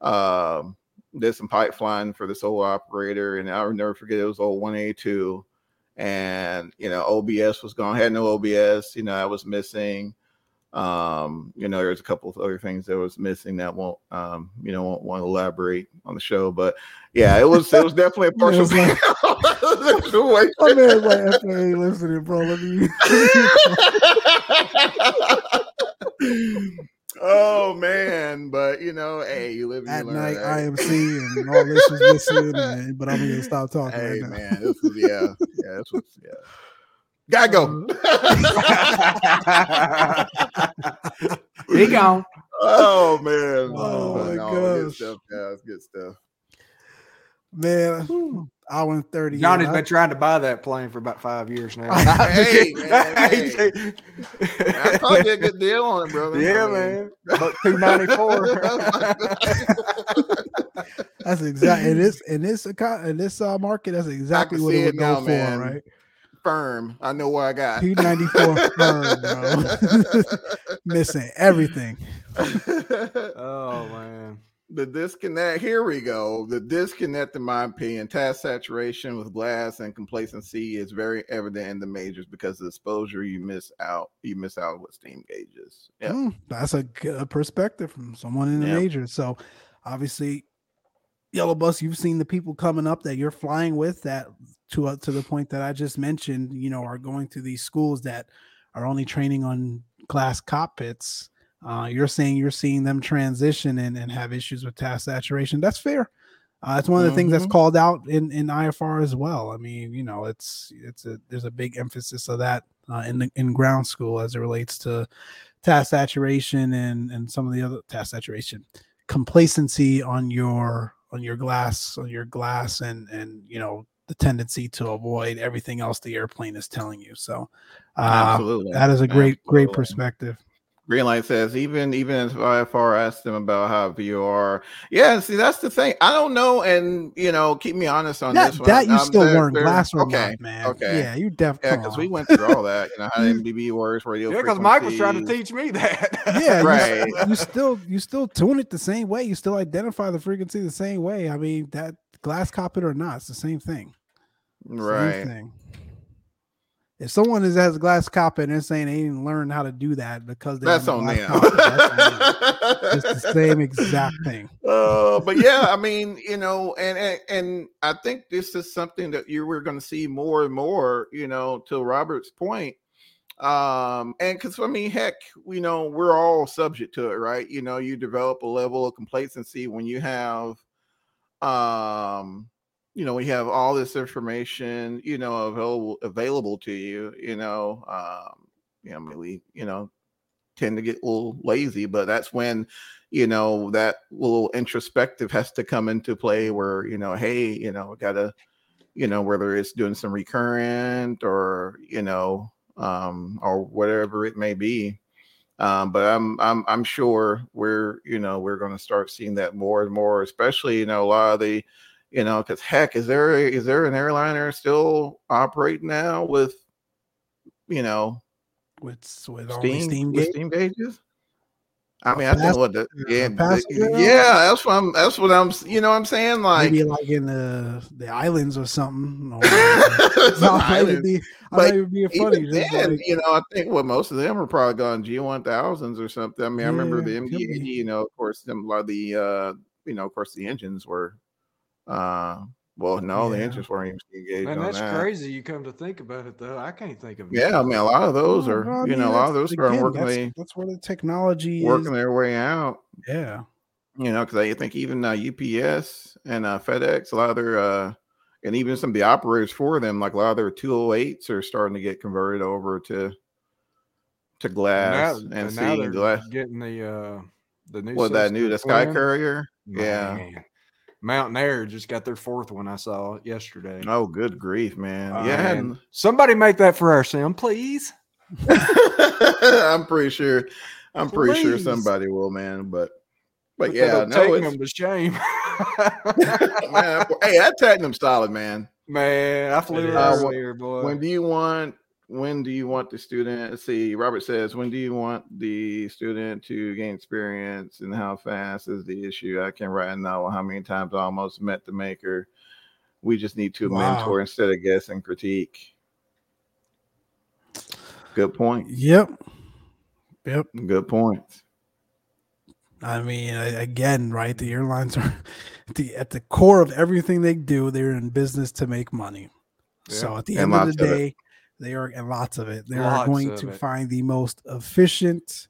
Um did some pipeline for the old operator, and I'll never forget it was old 182. And you know, OBS was gone, had no OBS, you know, I was missing. Um, you know, there's a couple of other things that was missing that won't um, you know, won't want to elaborate on the show. But yeah, it was it was definitely a partial like, I mean, like, listening, bro. Let me oh man, but you know, hey, you live at learn, night. Right? IMC and all this is missing, and, but I'm gonna stop talking. Hey right man, this was yeah, yeah, this was yeah. Gotta go. Mm-hmm. he gone. Oh man. Oh, my no, gosh. Good stuff, guys. Good stuff. Man, hour and 30. Johnny's been trying to buy that plane for about five years now. hey, man, hey. I thought you a good deal on it, brother. Yeah, I mean. man. About 294. that's exactly in this in this in this uh, market, that's exactly what it would go for, man. right? Firm. I know what I got. 294 firm, bro. Missing everything. oh man the disconnect here we go. The disconnect in my opinion task saturation with glass and complacency is very evident in the majors because the exposure you miss out you miss out with steam gauges. Yeah. Mm, that's a good perspective from someone in the yep. majors so obviously yellow bus you've seen the people coming up that you're flying with that to uh, to the point that i just mentioned you know are going to these schools that are only training on glass cockpits uh, you're saying you're seeing them transition and, and have issues with task saturation. That's fair. Uh, it's one of the mm-hmm. things that's mm-hmm. called out in, in IFR as well. I mean, you know, it's it's a there's a big emphasis of that uh, in the, in ground school as it relates to task saturation and and some of the other task saturation complacency on your on your glass on your glass and and you know the tendency to avoid everything else the airplane is telling you. So, uh, absolutely, that is a great absolutely. great perspective. Greenlight says even even if IFR asked them about how VOR, yeah. See, that's the thing. I don't know, and you know, keep me honest on that, this one. That you um, still learn glass okay, not, man. Okay, yeah, you definitely. Yeah, because we went through all that. You know how NDB works, radio. Yeah, because Mike was trying to teach me that. yeah, right. You, you, still you still tune it the same way. You still identify the frequency the same way. I mean, that glass cockpit or not, it's the same thing. Right. Same thing. If someone is has a glass cockpit and they're saying they didn't learn how to do that because they that's on them. it's the same exact thing. Uh, but yeah, I mean, you know, and, and and I think this is something that you were going to see more and more. You know, to Robert's point, um and because i mean heck you know we're all subject to it right you know you develop a level of complacency when you have um you know, we have all this information, you know, available available to you, you know, um, you know, we, you know, tend to get a little lazy, but that's when, you know, that little introspective has to come into play where, you know, hey, you know, gotta you know, whether it's doing some recurrent or you know, um, or whatever it may be. Um, but I'm I'm I'm sure we're you know we're to start seeing that more and more, especially you know a lot of the you know because heck, is there a, is there an airliner still operating now with you know with with steam, steam, with steam gauges? I mean, I think what the yeah, the, yeah, that's what I'm. That's what I'm. You know, what I'm saying like maybe like in the the islands or something. Or, islands. Be, but be funny. Then, like, you know, I think what most of them are probably gone G1000s or something. I mean, yeah, I remember the MD. You know, of course, them a lot of the uh, you know, of course, the engines were uh well, no, yeah. the interest weren't even engaged. And that's that. crazy. You come to think about it, though. I can't think of. Yeah, I mean, a lot of those are, well, you know, a lot of those again, are working. That's, that's, where the technology working is. their way out. Yeah, you know, because I think even uh, UPS and uh, FedEx, a lot of their, uh, and even some of the operators for them, like a lot of their 208s are starting to get converted over to to glass and, now, and, and seeing glass. Getting the uh the new. What that new the Sky Courier? Man. Yeah. Mountain Air just got their fourth one I saw yesterday. Oh, good grief, man. Uh, yeah. Man. Somebody make that for our sim, please. I'm pretty sure. I'm please. pretty sure somebody will, man. But but yeah, no, it's them to shame. man, hey, that Tottenham solid, man. Man, I flew it uh, earlier, boy. When do you want when do you want the student let's see robert says when do you want the student to gain experience and how fast is the issue? I can right now how many times i almost met the maker. We just need to wow. mentor instead of guess and critique. Good point. Yep. Yep. Good point i mean again right the airlines are the, at the core of everything they do they're in business to make money. Yeah. so at the end of the day they are, and lots of it. They lots are going to it. find the most efficient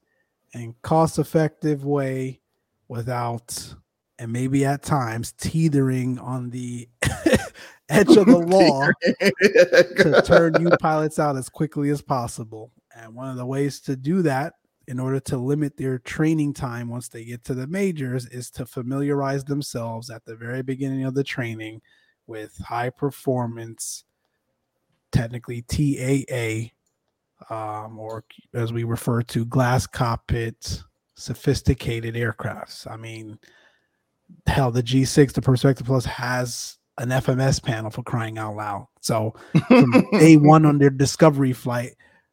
and cost effective way without, and maybe at times, teetering on the edge of the law to turn new pilots out as quickly as possible. And one of the ways to do that in order to limit their training time once they get to the majors is to familiarize themselves at the very beginning of the training with high performance technically TAA, um, or as we refer to, glass cockpit, sophisticated aircrafts. I mean, hell, the G6, the Perspective Plus has an FMS panel for crying out loud. So from A1 on their discovery flight,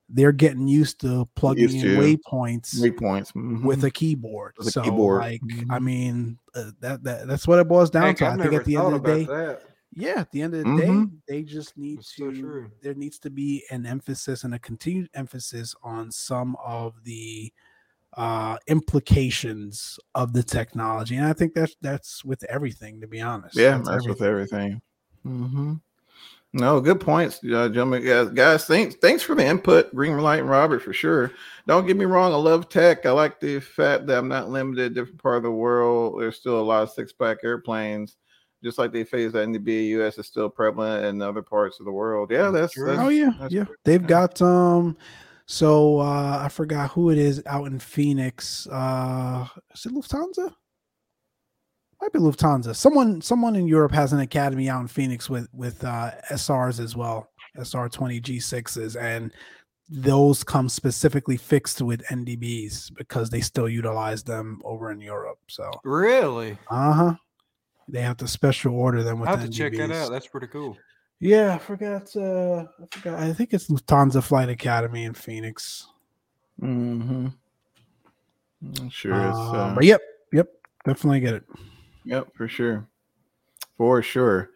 they're getting used to plugging used in to. waypoints, waypoints mm-hmm. with a keyboard. With so, a keyboard. like, mm-hmm. I mean, uh, that, that that's what it boils down Heck, to. I've i think at the end of the day, that yeah at the end of the mm-hmm. day they just need That's to so there needs to be an emphasis and a continued emphasis on some of the uh implications of the technology and i think that's that's with everything to be honest. Yeah that's, that's everything. with everything. mm-hmm. no good points uh, gentlemen. Guys, guys thanks thanks for the input green light and robert for sure. Don't get me wrong i love tech. I like the fact that i'm not limited different part of the world. There's still a lot of six pack airplanes just like they phased that in the BAUS is still prevalent in other parts of the world. Yeah, that's, that's oh yeah, that's yeah. They've got um so uh I forgot who it is out in Phoenix. Uh is it Lufthansa? Might be Lufthansa. Someone someone in Europe has an academy out in Phoenix with with uh SRs as well, SR 20 G6s and those come specifically fixed with NDBs because they still utilize them over in Europe. So really, uh huh. They have to special order them with. I have to check that out. That's pretty cool. Yeah, I forgot. Uh, I forgot. I think it's Lufthansa Flight Academy in Phoenix. Mm-hmm. Sure. Uh, uh, but yep, yep, definitely get it. Yep, for sure, for sure.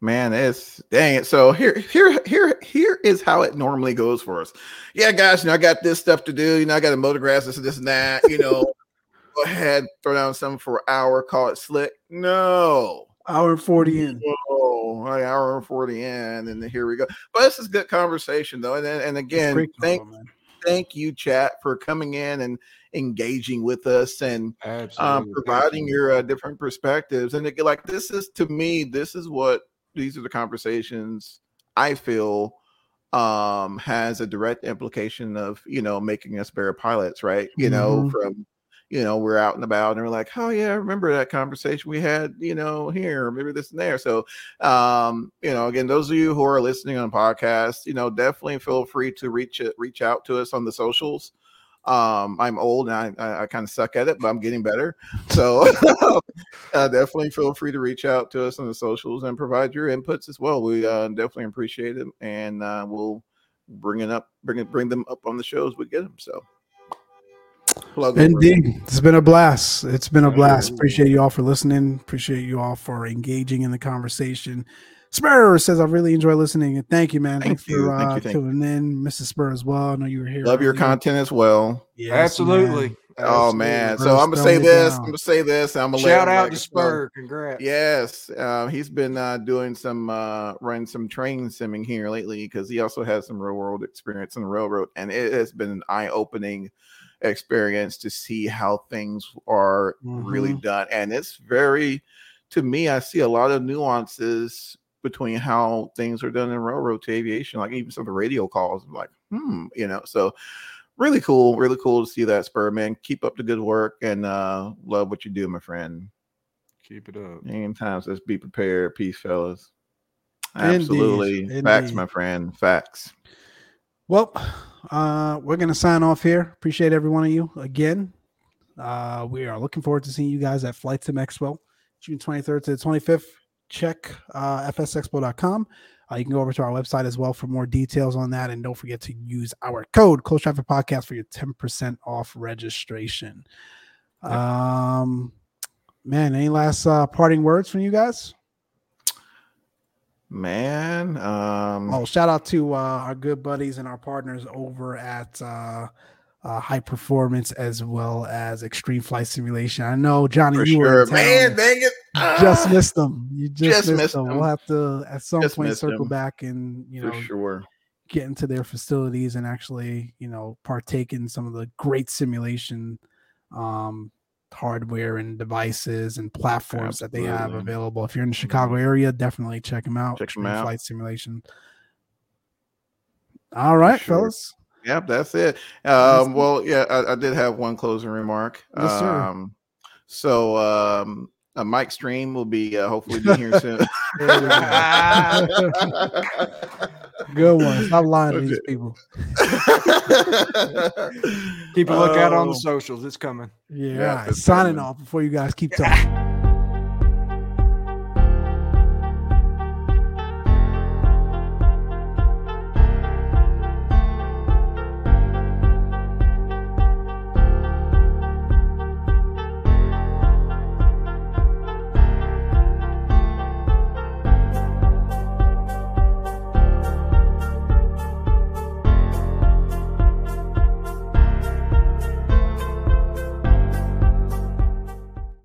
Man, it's dang it. So here, here, here, here is how it normally goes for us. Yeah, guys, you know, I got this stuff to do. You know, I got to motor grass, this, this, and that. You know, go ahead, throw down something for an hour, call it slick. No. Hour 40 in. Oh, an hour and 40 in, and here we go. But this is good conversation though. And and again, thank thank you, chat, for coming in and engaging with us and um, providing your uh, different perspectives. And it, like this is to me, this is what these are the conversations I feel um has a direct implication of you know making us better pilots right you mm-hmm. know from you know, we're out and about and we're like, oh yeah, I remember that conversation we had, you know, here, maybe this and there. So, um, you know, again, those of you who are listening on podcasts, you know, definitely feel free to reach it, reach out to us on the socials. Um, I'm old and I, I, I kind of suck at it, but I'm getting better. So uh, definitely feel free to reach out to us on the socials and provide your inputs as well. We uh, definitely appreciate it, and uh, we'll bring it up, bring it, bring them up on the shows we get them. So. Plug Indeed. Over. It's been a blast. It's been a blast. Appreciate you all for listening. Appreciate you all for engaging in the conversation. Spur says, I really enjoy listening. And thank you, man. Thank Thanks you. for uh, thank tuning in. Mrs. Spur as well. I know you were here. Love earlier. your content as well. Yes, Absolutely. Man. Oh man! So I'm gonna say this. I'm gonna say this. I'm gonna shout out to Spur. Congrats. Yes, uh, he's been uh, doing some uh, running some train simming here lately because he also has some real world experience in the railroad, and it has been an eye opening experience to see how things are mm-hmm. really done. And it's very, to me, I see a lot of nuances between how things are done in railroad to aviation, like even some of the radio calls, like, hmm, you know, so really cool, really cool to see that spur, man. Keep up the good work and uh love what you do, my friend. Keep it up. Anytime, let's be prepared. Peace, fellas. Absolutely. Indeed. Facts, Indeed. my friend. Facts. Well, uh, we're gonna sign off here. Appreciate every one of you again. Uh, we are looking forward to seeing you guys at Flight Sim Expo, June 23rd to the 25th. Check uh, fsexpo.com. Uh, you can go over to our website as well for more details on that. And don't forget to use our code Closed Traffic Podcast for your 10% off registration. Um, man, any last uh, parting words from you guys? Man, um, oh, shout out to uh, our good buddies and our partners over at uh, uh, High Performance as well as Extreme Flight Simulation. I know Johnny, you sure. were man, dang it, just missed them. You just, just missed, missed them. them. We'll have to at some just point circle them. back and you know, For sure, get into their facilities and actually you know partake in some of the great simulation um hardware and devices and platforms Absolutely. that they have available. If you're in the Chicago area, definitely check them out. Check them out. Flight simulation. All right, sure. fellas. Yep, that's it. Um, well, yeah, I, I, did have one closing remark. Yes, sir. Um, so um, a Mike stream will be uh, hopefully be here soon. Good one. Stop lying to these people. keep a lookout um, on the um, socials. It's coming. Yeah. yeah Signing off before you guys keep talking.